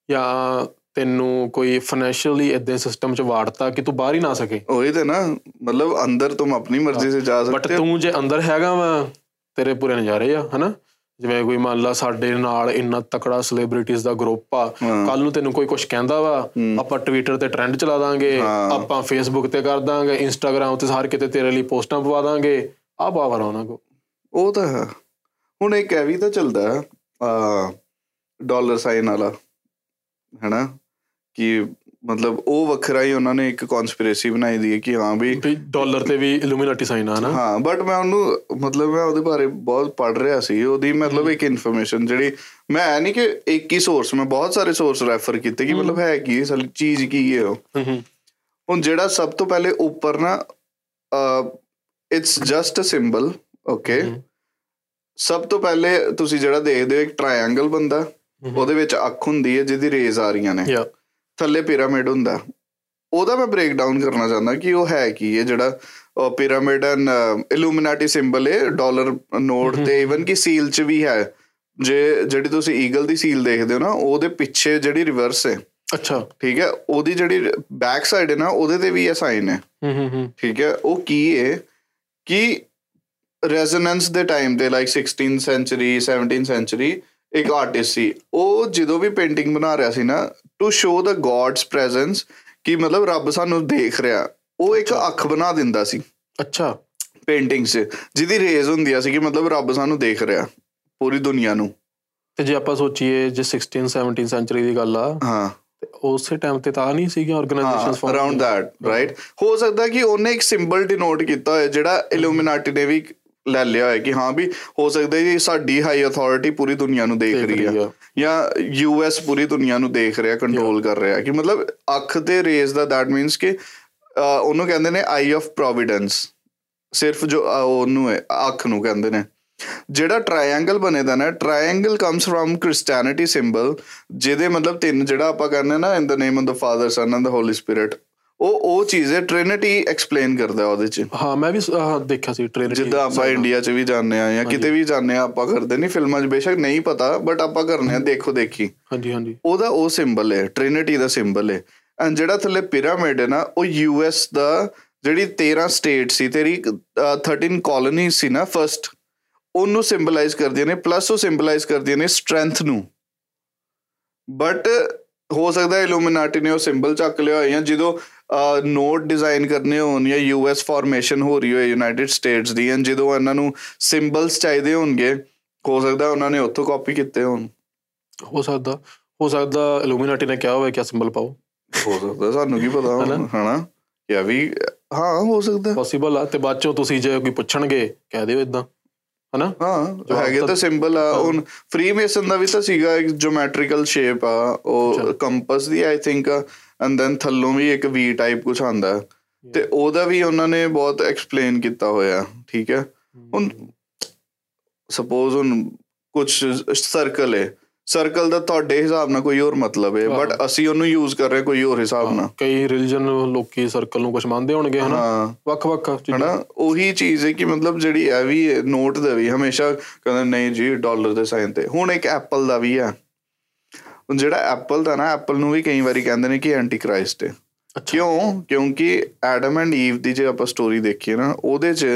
ਜਾਂ ਤੈਨੂੰ ਕੋਈ ਫਾਈਨੈਂਸ਼ੀਅਲੀ ਇਦਾਂ ਸਿਸਟਮ 'ਚ ਵਾੜਤਾ ਕਿ ਤੂੰ ਬਾਹਰ ਹੀ ਨਾ ਸਕੇ? ਉਹੀ ਤੇ ਨਾ ਮਤਲਬ ਅੰਦਰ ਤੁਮ ਆਪਣੀ ਮਰਜ਼ੀ ਸੇ ਜਾ ਬਟ ਸਕਤੇ ਹੋ। ਤੂੰ ਜੇ ਅੰਦਰ ਹੈਗਾ ਵਾ ਤੇਰੇ ਪੂਰੇ ਨਜ਼ਾਰੇ ਆ ਹਨਾ? ਜਿਵੇਂ ਕੋਈ ਮੰਨ ਲਾ ਸਾਡੇ ਨਾਲ ਇੰਨਾ ਤਕੜਾ ਸੈਲੀਬ੍ਰਿਟੀਜ਼ ਦਾ ਗਰੁੱਪ ਆ। ਕੱਲ ਨੂੰ ਤੈਨੂੰ ਕੋਈ ਕੁਝ ਕਹਿੰਦਾ ਵਾ ਆਪਾਂ ਟਵਿੱਟਰ ਤੇ ਟ੍ਰੈਂਡ ਚਲਾ ਦਾਂਗੇ। ਆਪਾਂ ਫੇਸਬੁੱਕ ਤੇ ਕਰ ਦਾਂਗੇ ਇੰਸਟਾਗ੍ਰam ਤੇ ਹਰ ਕਿਤੇ ਤੇਰੇ ਲਈ ਪੋਸਟਾਂ ਪਵਾ ਦਾਂਗੇ ਆ ਪਾਵਰ ਉਹਨਾਂ ਕੋ ਉਹ ਤਾਂ ਹੁਣ ਇੱਕ ਇਹ ਵੀ ਤਾਂ ਚੱਲਦਾ ਆ ਡਾਲਰ ਸਾਈਨ ਵਾਲਾ। ਹੈਨਾ ਕਿ ਮਤਲਬ ਉਹ ਵੱਖਰਾ ਹੀ ਉਹਨਾਂ ਨੇ ਇੱਕ ਕਨਸਪੀਰੇਸੀ ਬਣਾਈ ਦੀ ਹੈ ਕਿ ਹਾਂ ਵੀ ਡਾਲਰ ਤੇ ਵੀ ਇਲੂਮੀਨਾਟੀ ਸਾਈਨ ਆ ਨਾ। ਹਾਂ ਬਟ ਮੈਂ ਉਹਨੂੰ ਮਤਲਬ ਮੈਂ ਉਹਦੇ ਬਾਰੇ ਬਹੁਤ ਪੜ ਰਿਹਾ ਸੀ ਉਹਦੀ ਮਤਲਬ ਇੱਕ ਇਨਫੋਰਮੇਸ਼ਨ ਜਿਹੜੀ ਮੈਂ ਇਹ ਨਹੀਂ ਕਿ ਇੱਕ ਹੀ ਸੋਰਸ ਮੈਂ ਬਹੁਤ ਸਾਰੇ ਸੋਰਸ ਰੈਫਰ ਕੀਤੇ ਕਿ ਮਤਲਬ ਹੈ ਕੀ ਸਾਲੀ ਚੀਜ਼ ਕੀ ਹੈ ਉਹ। ਹੁਣ ਜਿਹੜਾ ਸਭ ਤੋਂ ਪਹਿਲੇ ਉੱਪਰ ਨਾ it's just a symbol okay. ਸਭ ਤੋਂ ਪਹਿਲੇ ਤੁਸੀਂ ਜਿਹੜਾ ਦੇਖਦੇ ਹੋ ਇੱਕ ਟ੍ਰਾਇੰਗਲ ਬੰਦਾ ਉਹਦੇ ਵਿੱਚ ਅੱਖ ਹੁੰਦੀ ਹੈ ਜਿਹਦੀ ਰੇਜ਼ ਆ ਰਹੀਆਂ ਨੇ। ਥੱਲੇ ਪਿਰਾਮਿਡ ਹੁੰਦਾ। ਉਹਦਾ ਮੈਂ ਬ੍ਰੇਕ ਡਾਊਨ ਕਰਨਾ ਚਾਹੁੰਦਾ ਕਿ ਉਹ ਹੈ ਕੀ ਹੈ ਜਿਹੜਾ ਪਿਰਾਮਿਡ ਐਂਡ ਇਲੂਮੀਨਾਟੀ ਸਿੰਬਲ ਹੈ ਡਾਲਰ ਨੋਟ ਤੇ ਇਵਨ ਕਿ ਸੀਲ ਚ ਵੀ ਹੈ। ਜੇ ਜਿਹੜੀ ਤੁਸੀਂ ਈਗਲ ਦੀ ਸੀਲ ਦੇਖਦੇ ਹੋ ਨਾ ਉਹਦੇ ਪਿੱਛੇ ਜਿਹੜੀ ਰਿਵਰਸ ਹੈ। ਅੱਛਾ। ਠੀਕ ਹੈ? ਉਹਦੀ ਜਿਹੜੀ ਬੈਕ ਸਾਈਡ ਹੈ ਨਾ ਉਹਦੇ ਤੇ ਵੀ ਇਹ ਸਾਈਨ ਹੂੰ। ਹੂੰ ਹੂੰ ਠੀਕ ਹੈ? ਉਹ ਕੀ ਹੈ? ਕਿ ਰੈਜ਼ੋਨੈਂਸ ਦੇ ਟਾਈਮ ਤੇ like 16th century 17th century ਇੱਕ ਆਰਟਿਸਟ ਸੀ ਉਹ ਜਦੋਂ ਵੀ ਪੇਂਟਿੰਗ ਬਣਾ ਰਿਹਾ ਸੀ ਨਾ to show the God's presence ਕਿ ਮਤਲਬ ਰੱਬ ਸਾਨੂੰ ਦੇਖ ਰਿਹਾ ਉਹ ਇੱਕ ਅੱਖ ਬਣਾ ਦਿੰਦਾ ਸੀ। ਅੱਛਾ। ਪੇਂਟਿੰਗ 'ਚ ਜਿਹਦੀ ਰੇਜ਼ ਹੁੰਦੀ ਸੀ ਕਿ ਮਤਲਬ ਰੱਬ ਸਾਨੂੰ ਦੇਖ ਰਿਹਾ ਪੂਰੀ ਦੁਨੀਆ ਨੂੰ। ਤੇ ਜੇ ਆਪਾਂ ਸੋਚੀਏ ਜੇ 16 17 ਸੈਂਚੁਰੀ ਦੀ ਗੱਲ ਆ ਹਾਂ। ਉਸੇ ਟਾਈਮ ਤੇ ਤਾਂ ਨਹੀਂ ਸੀਗੀਆਂ ਆਰਗੇਨਾਈਜੇਸ਼ਨਸ ਹਾਂ ਅਰਾਊਂਡ ਦੈਟ ਰਾਈਟ ਹੋ ਸਕਦਾ ਕਿ ਉਹਨੇ ਇੱਕ ਸਿੰਬਲ ਡਿਨੋਟ ਕੀਤਾ ਹੋਇਆ ਜਿਹੜਾ ਇਲੂਮੀਨਾਟੀ ਨੇ ਵੀ ਲੈ ਲਿਆ ਹੋਇਆ ਕਿ ਹਾਂ ਵੀ ਹੋ ਸਕਦਾ ਜੀ ਸਾਡੀ ਹਾਈ ਅਥਾਰਟੀ ਪੂਰੀ ਦੁਨੀਆ ਨੂੰ ਦੇਖ ਰਹੀ ਆ। ਜਾਂ ਯੂਐਸ ਪੂਰੀ ਦੁਨੀਆ ਨੂੰ ਦੇਖ ਰਿਹਾ ਕੰਟਰੋਲ ਕਰ ਰਿਹਾ ਕਿ ਮਤਲਬ ਅੱਖ ਤੇ ਰੇਜ਼ ਦਾ ਦੈਟ ਮੀਨਸ ਕਿ ਉਹਨੂੰ ਕਹਿੰਦੇ ਨੇ ਆਈ ਆਫ ਪ੍ਰੋਵੀਡੈਂਸ ਸਿਰਫ ਜੋ ਉਹਨੂੰ ਹੈ ਅੱਖ ਨੂੰ ਕਹਿੰਦੇ ਨੇ। ਜਿਹੜਾ ਟ੍ਰਾਇੰਗਲ ਬਣੇਦਾ ਨਾ triangle comes from Christianity symbol ਜਿਹਦੇ ਮਤਲਬ ਤਿੰਨ ਜਿਹੜਾ ਆਪਾਂ ਕਹਿੰਦੇ ਨਾ in the name of the Father Son and the Holy Spirit ਉਹ ਉਹ ਚੀਜ਼ ਹੈ ਟ੍ਰਿਨਿਟੀ ਐਕਸਪਲੇਨ ਕਰਦਾ ਉਹਦੇ ਚ। ਹਾਂ ਮੈਂ ਵੀ ਦੇਖਿਆ ਸੀ ਟ੍ਰੇਲਰ ਜਿੱਦਾਂ ਆਪਾਂ ਇੰਡੀਆ 'ਚ ਵੀ ਜਾਂਦੇ ਆ ਜਾਂ ਕਿਤੇ ਵੀ ਜਾਂਦੇ ਆ ਆਪਾਂ ਕਰਦੇ ਨਹੀਂ ਫਿਲਮਾਂ 'ਚ ਬੇਸ਼ੱਕ ਨਹੀਂ ਪਤਾ ਬਟ ਆਪਾਂ ਕਰਨੇ ਆ ਦੇਖੋ ਦੇਖੀ। ਹਾਂਜੀ ਹਾਂਜੀ। ਉਹਦਾ ਉਹ ਸਿੰਬਲ ਹੈ ਟ੍ਰਿਨਿਟੀ ਦਾ ਸਿੰਬਲ ਹੈ। ਐਂਡ ਜਿਹੜਾ ਥੱਲੇ ਪਿਰਾਮਿਡ ਹੈ ਨਾ ਉਹ ਯੂਐਸ ਦਾ ਜਿਹੜੀ 13 ਸਟੇਟ ਸੀ ਤੇਰੀ ਅਹ, 13 ਕਾਲੋਨੀ ਸੀ ਨਾ ਫਰਸਟ ਉਹਨੂੰ ਸਿੰਬਲਾਈਜ਼ ਕਰਦੀਆਂ ਨੇ ਪਲੱਸ ਉਹ ਸਿੰਬਲਾਈਜ਼ ਕਰਦੀਆਂ ਨੇ ਸਟਰੈਂਥ ਨੂੰ। ਬਟ ਹੋ ਸਕਦਾ ਇਲੂਮੀਨਾਟੀ ਨੇ ਉਹ ਸਿੰਬਲ ਚੱਕ ਲਿਆ ਹੋਇਆ ਜਾਂ ਜਦੋਂ ਨੋਟ ਡਿਜ਼ਾਈਨ ਕਰਨੇ ਹੋਣ ਜਾਂ ਯੂਐਸ ਫਾਰਮੇਸ਼ਨ ਹੋ ਰਹੀ ਹੋਏ ਯੂਨਾਈਟਿਡ ਸਟੇਟਸ ਦੀ ਐਂਡ ਜਦੋਂ ਇਹਨਾਂ ਨੂੰ ਸਿੰਬਲਸ ਚਾਹੀਦੇ ਹੋਣਗੇ ਹੋ ਸਕਦਾ ਉਹਨਾਂ ਨੇ ਉੱਥੋਂ ਕਾਪੀ ਕੀਤੇ ਹੋਣ। ਹੋ ਸਕਦਾ ਹੋ ਸਕਦਾ ਇਲੂਮੀਨਾਟੀ ਨੇ ਕਿਹਾ ਹੋਵੇ ਕਿ ਸਿੰਬਲ ਪਾਓ। ਹੋ ਸਕਦਾ ਸਾਨੂੰ ਕੀ ਪਤਾ ਹੁਣ, ਹਨਾ? ਜਾਂ ਵੀ ਹਾਂ ਹੋ ਸਕਦਾ। ਪੋਸੀਬਲ ਆ ਤੇ ਬਾਅਦ ਚੋਂ ਤੁਸੀਂ ਜੇ ਕੋਈ ਪੁੱਛਣਗੇ ਕਹਿ ਦਿਓ ਇਦਾਂ ਹਨਾ? ਹਾਂ ਹੈਗੇ ਤਾਂ ਸਿੰਬਲ ਆ ਹੁਣ ਫ੍ਰੀ ਮੇਸਨ ਦਾ ਵੀ ਤਾਂ ਸੀਗਾ ਇੱਕ ਜਿਓਮੈਟ੍ਰੀਕਲ ਸ਼ੇਪ ਆ ਉਹ ਕੰਪਸ ਦੀ ਆਈ ਥਿੰਕ ਐਂਡ ਦੈਨ ਥੱਲੋਂ ਵੀ ਇੱਕ ਵੀ ਟਾਈਪ ਕੁਝ ਆਂਦਾ ਤੇ ਉਹਦਾ ਵੀ ਉਹਨਾਂ ਨੇ ਬਹੁਤ ਐਕਸਪਲੇਨ ਕੀਤਾ ਹੋਇਆ ਠੀਕ ਹੈ? ਹੁਣ ਸਪੋਜ਼ ਹੁਣ ਕੁਝ ਸਰਕਲ ਹੈ ਸਰਕਲ ਦਾ ਤੁਹਾਡੇ ਹਿਸਾਬ ਨਾਲ ਕੋਈ ਹੋਰ ਮਤਲਬ ਹੈ। ਬਟ ਅਸੀਂ ਉਹਨੂੰ ਯੂਜ਼ ਕਰ ਰਹੇ ਕੋਈ ਹੋਰ ਹਿਸਾਬ ਨਾਲ। ਕਈ ਰਿਲੀਜਨ ਲੋਕੀ ਸਰਕਲ ਨੂੰ ਕੁਝ ਮੰਨਦੇ ਹੋਣਗੇ ਹਨਾ? ਵੱਖ-ਵੱਖ ਹਨਾ? ਉਹੀ ਚੀਜ਼ ਹੈ ਕਿ ਮਤਲਬ ਜਿਹੜੀ ਇਹ ਵੀ ਨੋਟ ਦਾ ਵੀ ਹਮੇਸ਼ਾ ਕਹਿੰਦੇ ਨਹੀਂ ਜੀ ਡਾਲਰ ਦੇ ਸਾਈਨ ਤੇ। ਹੁਣ ਇੱਕ ਐਪਲ ਦਾ ਵੀ ਆ। ਹੁਣ ਜਿਹੜਾ ਐਪਲ ਦਾ ਨਾ ਐਪਲ ਨੂੰ ਵੀ ਕਈ ਵਾਰੀ ਕਹਿੰਦੇ ਨੇ ਕਿ ਐਂਟੀ ਕ੍ਰਾਈਸਟ ਹੈ ਕਿਉਂ? ਕਿਉਂਕਿ ਐਡਮ ਐਂਡ ਈਵ ਦੀ ਜੇ ਆਪਾਂ ਸਟੋਰੀ ਦੇਖੀਏ ਨਾ ਉਹਦੇ 'ਚ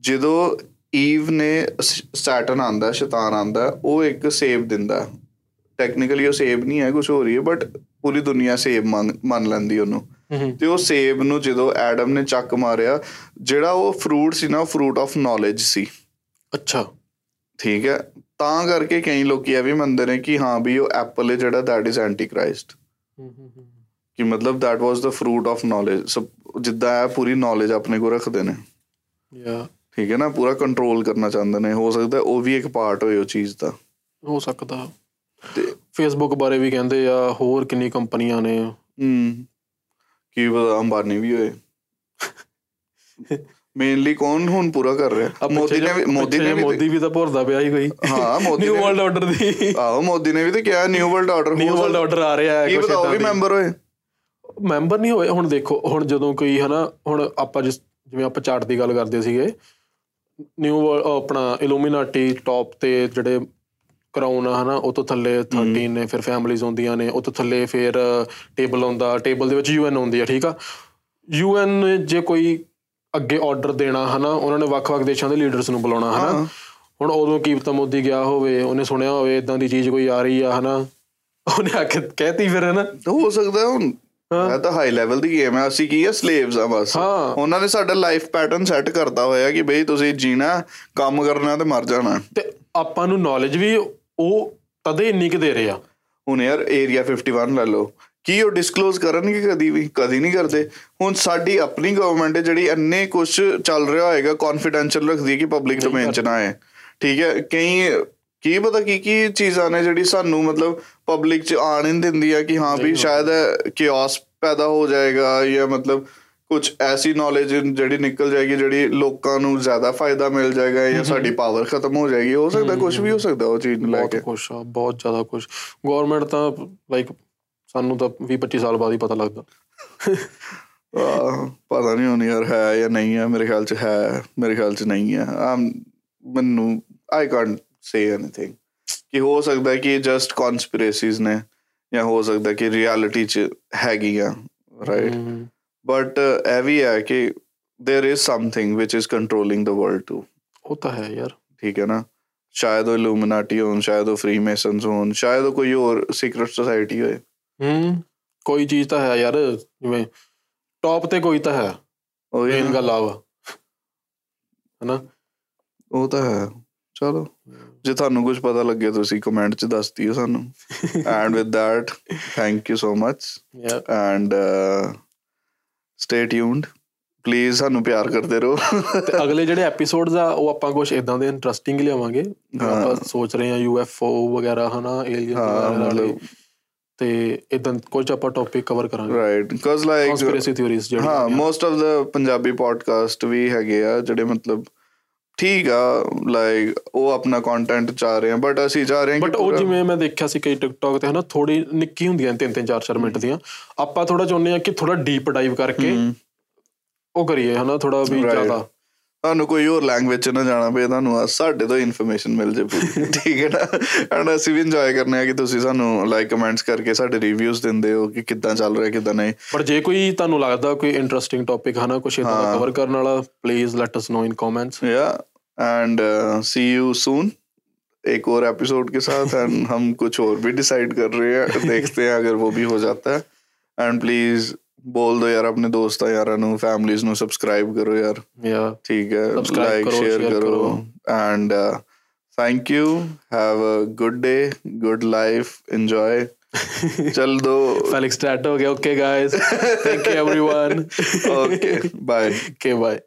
ਜਦੋਂ ਈਵ ਨੇ ਸੈਟਨ ਆਂਦਾ ਸ਼ੈਤਾਨ ਆਂਦਾ ਉਹ ਇੱਕ ਸੇਬ ਦਿੰਦਾ। ਟੈਕਨੀਕਲੀ ਉਹ ਸੇਬ ਨਹੀਂ ਹੈ ਕੁਝ ਹੋ ਰਹੀ ਹੈ ਬਟ ਪੂਰੀ ਦੁਨੀਆ ਸੇਬ ਮੰਨ ਲੈਂਦੀ ਉਹਨੂੰ। ਤੇ ਉਹ ਸੇਬ ਨੂੰ ਜਦੋਂ ਐਡਮ ਨੇ ਚੱਕ ਮਾਰਿਆ ਜਿਹੜਾ ਉਹ ਫਰੂਟ ਸੀ ਨਾ ਫਰੂਟ ਆਫ ਨੌਲੇਜ ਸੀ। ਅੱਛਾ। ਠੀਕ ਹੈ? ਤਾਂ ਕਰਕੇ ਕਈ ਲੋਕੀ ਇਹ ਵੀ ਮੰਨਦੇ ਨੇ ਕਿ ਹਾਂ ਵੀ ਉਹ ਐਪਲ ਹੈ ਜਿਹੜਾ ਦੈਟ ਇਜ਼ ਐਂਟੀ ਕ੍ਰਾਈਸਟ ਕਿ ਮਤਲਬ that was the fruit of knowledge ਜਿੱਦਾਂ ਇਹ ਪੂਰੀ ਨੌਲੇਜ ਆਪਣੇ ਕੋਲ ਰੱਖਦੇ ਨੇ। ਯਾ ਠੀਕ ਹੈ ਨਾ? ਪੂਰਾ ਕੰਟਰੋਲ ਕਰਨਾ ਚਾਹੁੰਦੇ ਨੇ। ਹੋ ਸਕਦਾ ਉਹ ਵੀ ਇੱਕ ਪਾਰਟ ਹੋਏ ਉਹ ਚੀਜ਼ ਦਾ। ਹੋ ਸਕਦਾ। ਤੇ ਫੇਸਬੁੱਕ ਬਾਰੇ ਵੀ ਕਹਿੰਦੇ ਆ ਹੋਰ ਕਿੰਨੀ ਕੰਪਨੀਆਂ ਨੇ। ਹੂੰ। ਕੀ ਪਤਾ ਅੰਬਾਨੀ ਵੀ ਹੋਏ। [LAUGHS] ਮੇਨਲੀ ਕੌਣ ਹੁਣ ਪੂਰਾ ਕਰ ਰਿਹਾ? ਮੋਦੀ ਨੇ ਵੀ ਮੋਦੀ ਨੇ ਮੋਦੀ ਵੀ ਤਾਂ ਭਰਦਾ ਪਿਆ ਹੀ ਕੋਈ। ਹਾਂ [LAUGHS] ਮੋਦੀ ਨਿਊ ਵਰਲਡ ਆਰਡਰ ਦੀ। ਆਹੋ ਮੋਦੀ ਨੇ ਵੀ ਤਾਂ ਕਿਹਾ new world order new world order ਆ ਰਿਹਾ ਹੈ ਕੀ ਕੁਛ ਪਤਾ ਉਹ ਏਦਾਂ ਵੀ। ਮੈਂਬਰ ਹੋਏ। ਮੈਂਬਰ ਨਹੀਂ ਹੋਏ। ਹੁਣ ਦੇਖੋ ਹੁਣ ਜਦੋਂ ਕੋਈ ਹਨਾ ਹੁਣ ਆਪਾਂ ਜਿਸ ਜਿਵੇਂ ਆਪਾਂ ਚਾਰਟ ਦੀ ਗੱਲ ਕਰਦੇ ਸੀਗੇ ਨਿਊ ਆਪਣਾ ਇਲੂਮੀਨਾਟੀ ਟੌਪ ਤੇ ਜਿਹੜੇ ਆ ਹਨਾ ਉਹ ਤੋਂ ਥੱਲੇ 13 ਨੇ ਫਿਰ ਫੈਮਿਲੀਜ਼ ਹੁੰਦੀਆਂ ਨੇ ਉਹ ਤੋਂ ਥੱਲੇ ਫਿਰ ਟੇਬਲ ਆਉਂਦਾ ਟੇਬਲ ਦੇ ਵਿੱਚ ਯੂਐਨ ਹੁੰਦੀ ਆ ਠੀਕ ਆ? ਯੂਐਨ ਜੇ ਕੋਈ ਅੱਗੇ ਆਰਡਰ ਦੇਣਾ ਹਨਾ? ਉਹਨਾਂ ਨੇ ਵੱਖ-ਵੱਖ ਦੇਸ਼ਾਂ ਦੇ ਲੀਡਰਸ ਨੂੰ ਬੁਲਾਉਣਾ ਹਨਾ? ਹੁਣ ਉਦੋਂ ਕੀ ਪਤਾ ਮੋਦੀ ਗਿਆ ਹੋਵੇ ਉਹਨੇ ਸੁਣਿਆ ਹੋਵੇ ਇਦਾਂ ਦੀ ਚੀਜ਼ ਕੋਈ ਆ ਰਹੀ ਆ ਹਨਾ? ਉਹਨੇ ਆ ਕੇ ਕਹਿਤੀ ਫਿਰ ਹਨਾ? ਹੋ ਸਕਦਾ ਹੁਣ। ਇਹ ਤਾਂ ਹਾਈ ਲੈਵਲ ਦੀ ਗੇਮ ਹੈ ਅਸੀਂ ਕੀ ਹੈ ਸਲੇਵਸ ਆ ਬਸ। ਉਹਨਾਂ ਨੇ ਸਾਡਾ ਲਾਈਫ ਪੈਟਰਨ ਸੈੱਟ ਕਰਤਾ ਹੋਇਆ ਕਿ ਬਈ ਤੁਸੀਂ ਜੀਣਾ ਕੰਮ ਕਰਨਾ ਤੇ ਮਰ ਜਾਣਾ। ਤੇ ਆਪਾਂ ਨੂੰ ਨੌਲੇਜ ਵੀ ਉਹ ਤਦੇ ਇੰਨੀ ਕੁ ਦੇ ਰਹੇ ਆ। ਹੁਣ ਯਾਰ ਏਰੀਆ 51 ਲੈ ਲਓ। ਕੀ ਉਹ ਡਿਸਕਲੋਜ਼ ਕਰਨਗੇ ਕਦੀ ਵੀ? ਕਦੀ ਨਹੀਂ ਕਰਦੇ। ਹੁਣ ਸਾਡੀ ਆਪਣੀ ਗਵਰਨਮੈਂਟ ਹੈ ਜਿਹੜੀ ਇੰਨੇ ਕੁਝ ਚੱਲ ਰਿਹਾ ਹੋਏਗਾ ਕੌਨਫੀਡੈਂਸ਼ੀਅਲ ਰੱਖਦੀ ਹੈ ਕਿ ਪਬਲਿਕ ਡੋਮੇਨ ਚ ਨਾ ਆਏ। ਠੀਕ ਹੈ? ਕਈ ਕੀ ਪਤਾ ਕੀ ਕੀ ਚੀਜ਼ਾਂ ਨੇ ਜਿਹੜੀ ਸਾਨੂੰ ਮਤਲਬ ਪਬਲਿਕ ਚ ਆਣ ਨਹੀਂ ਦਿੰਦੀਆਂ ਕਿ ਹਾਂ ਵੀ ਸ਼ਾਇਦ ਕਿਓਸ ਪੈਦਾ ਹੋ ਜਾਏਗਾ ਜਾਂ ਮਤਲਬ ਕੁਝ ਐਸੀ ਨੌਲੇਜ ਜਿਹੜੀ ਨਿਕਲ ਜਾਏਗੀ ਜਿਹੜੀ ਲੋਕਾਂ ਨੂੰ ਜ਼ਿਆਦਾ ਫਾਇਦਾ ਮਿਲ ਜਾਏਗਾ ਜਾਂ ਸਾਡੀ ਪਾਵਰ ਖਤਮ ਹੋ ਜਾਏਗੀ। ਹੋ ਸਕਦਾ ਕੁਝ ਵੀ ਹੋ ਸਕਦਾ ਉਹ ਚੀਜ਼ ਨੂੰ ਲੈ ਬਹੁਤ ਕੇ। ਕੁਛ ਆ ਬਹੁਤ ਜ਼ਿਆਦਾ ਕੁਛ। ਗਵਰਨਮੈਂਟ ਤਾਂ ਲਾਈਕ ਸਾਨੂੰ ਤਾਂ 20 25 ਸਾਲ ਬਾਅਦ ਹੀ ਪਤਾ ਲੱਗਦਾ ਆਹ, ਪਤਾ ਨਹੀਂ ਹੁਣ ਯਾਰ ਹੈ ਜਾਂ ਨਹੀਂ ਹੈ ਮੇਰੇ ਖਿਆਲ ਚ ਹੈ ਮੇਰੇ ਖਿਆਲ ਚ ਨਹੀਂ ਹੈ ਆਮ ਮੈਨੂੰ ਆਈ ਕਾਂਟ ਸੇ ਐਨੀਥਿੰਗ ਕਿ ਹੋ ਸਕਦਾ ਕਿ ਜਸਟ ਕਨਸਪੀਰੇਸੀਜ਼ ਨੇ ਜਾਂ ਹੋ ਸਕਦਾ ਕਿ ਰਿਐਲਿਟੀ ਚ ਹੈਗੀਆਂ ਰਾਈਟ ਹਮ, ਬਟ ਇਹ ਵੀ ਹੈ ਕਿ there is something which is controlling the world too ਉਹ ਤਾਂ ਹੈ ਯਾਰ ਠੀਕ ਹੈ ਨਾ ਸ਼ਾਇਦ ਉਹ ਇਲੂਮੀਨਾਟੀ ਹੋਣ ਸ਼ਾਇਦ ਉਹ ਫ੍ਰੀ ਮੇਸਨਸ ਹੋਣ ਸ਼ਾਇਦ ਉਹ ਕੋਈ ਹੋਰ ਸੀਕ੍ਰੀਟ ਸੋਸਾਇਟੀ ਹੋਏ ਹੂੰ ਕੋਈ ਚੀਜ਼ ਤਾਂ ਹੈ ਯਾਰ ਜਿਵੇਂ ਟੌਪ ਤੇ ਕੋਈ ਤਾਂ ਹੈ ਉਹ ਹੀ ਮੇਨ ਨਾ, ਗੱਲ ਆ ਵਾ ਹਨਾ? ਉਹ ਤਾਂ ਹੈ ਚਲੋ। ਜੇ ਤੁਹਾਨੂੰ ਕੁਝ ਪਤਾ ਲੱਗੇ ਤੁਸੀਂ ਕਮੈਂਟ 'ਚ ਦੱਸ ਦਿਓ ਸਾਨੂੰ। And with that thank you so much and stay tuned please ਸਾਨੂੰ ਪਿਆਰ ਕਰਦੇ ਰਹੋ। ਤੇ ਅਗਲੇ ਜਿਹੜੇ ਐਪੀਸੋਡਸ ਆ ਉਹ ਆਪਾਂ ਕੁਝ ਇਦਾਂ ਦੇ ਇੰਟਰਸਟਿੰਗ ਲਿਆਵਾਂਗੇ। ਆਪਾਂ ਸੋਚ ਰਹੇ ਹਾਂ ਯੂਐਫਓ ਵਗੈਰਾ ਹਨਾ ਏਲੀਅਨ ਵਗੈਰਾ ਤੇ ਇਦਾਂ ਕੁਝ ਆਪਾਂ ਟੌਪਿਕ ਕਵਰ ਕਰਾਂਗੇ right because like conspiracy theories ਜਿਹੜੀ ਹਾਂ। Most of the Punjabi podcast ਵੀ ਹੈਗੇ ਆ ਜਿਹੜੇ ਮਤਲਬ ਠੀਕ ਆ ਲਾਈਕ ਉਹ ਆਪਣਾ ਕੰਟੈਂਟ ਚਾਹ ਰਹੇ ਆ ਬਟ ਅਸੀਂ ਚਾਹ ਰਹੇ ਹਾਂ ਬਟ ਉਹ ਜਿਵੇਂ ਮੈਂ ਦੇਖਿਆ ਸੀ ਕਈ ਟਿਕਟੌਕ ਤੇ ਹਨਾ ਥੋੜੀ ਨਿੱਕੀ ਹੁੰਦੀਆਂ ਤਿੰਨ ਤਿੰਨ ਚਾਰ ਚਾਰ ਮਿੰਟ ਦੀਆਂ ਆਪਾਂ ਥੋੜਾ ਚਾਹੁੰਦੇ ਆ ਕਿ ਥੋੜਾ ਡੀਪ ਡਾਈਵ ਕਰਕੇ ਉਹ ਕਰੀਏ ਹਨਾ ਥੋੜਾ ਵੀ. ਜ਼ਿਆਦਾ ਤੁਹਾਨੂੰ ਕੋਈ ਹੋਰ ਲੈਂਗੁਏਜ ਚ ਨਾ ਜਾਣਾ ਪਏ ਤੁਹਾਨੂੰ ਸਾਡੇ ਤੋਂ ਇਨਫੋਰਮੇਸ਼ਨ ਮਿਲ ਜੇ ਪੂਰੀ। [LAUGHS] ਠੀਕ ਹੈ ਨਾ? ਐਂਡ ਅਸੀਂ ਵੀ ਇੰਜੋਏ ਕਰਨੇ ਆ ਕਿ ਤੁਸੀਂ ਸਾਨੂੰ ਲਾਈਕ ਕਮੈਂਟਸ ਕਰਕੇ ਸਾਡੇ ਰਿਵਿਊਜ਼ ਦਿੰਦੇ ਹੋ ਕਿ ਕਿੱਦਾਂ ਚੱਲ ਰਿਹਾ ਕਿੱਦਾਂ ਨਹੀਂ। ਪਰ ਜੇ ਕੋਈ ਤੁਹਾਨੂੰ ਲੱਗਦਾ ਕੋਈ ਇੰਟਰਸਟਿੰਗ ਟੌਪਿਕ ਹੈ ਨਾ ਕੁਝ ਇਦਾਂ ਦਾ ਕਵਰ ਕਰਨ ਵਾਲਾ please let us know in comments yeah and see you soon एक और एपिसोड के साथ एंड हम कुछ और भी डिसाइड कर रहे हैं देखते हैं अगर वो भी हो जाता है एंड प्लीज़ बोल दो यार अपने दोस्तों यारा नु फैमिलीज नु सब्सक्राइब करो यार ਯਾ ठीक है Subscribe लाइक करो, शेयर share करो करो। And thank you have a good day good life enjoy चल दो ਫੈਲਿਕਸ ਟੈਟ ਹੋ ਗਿਆ okay guys thank you everyone okay bye okay bye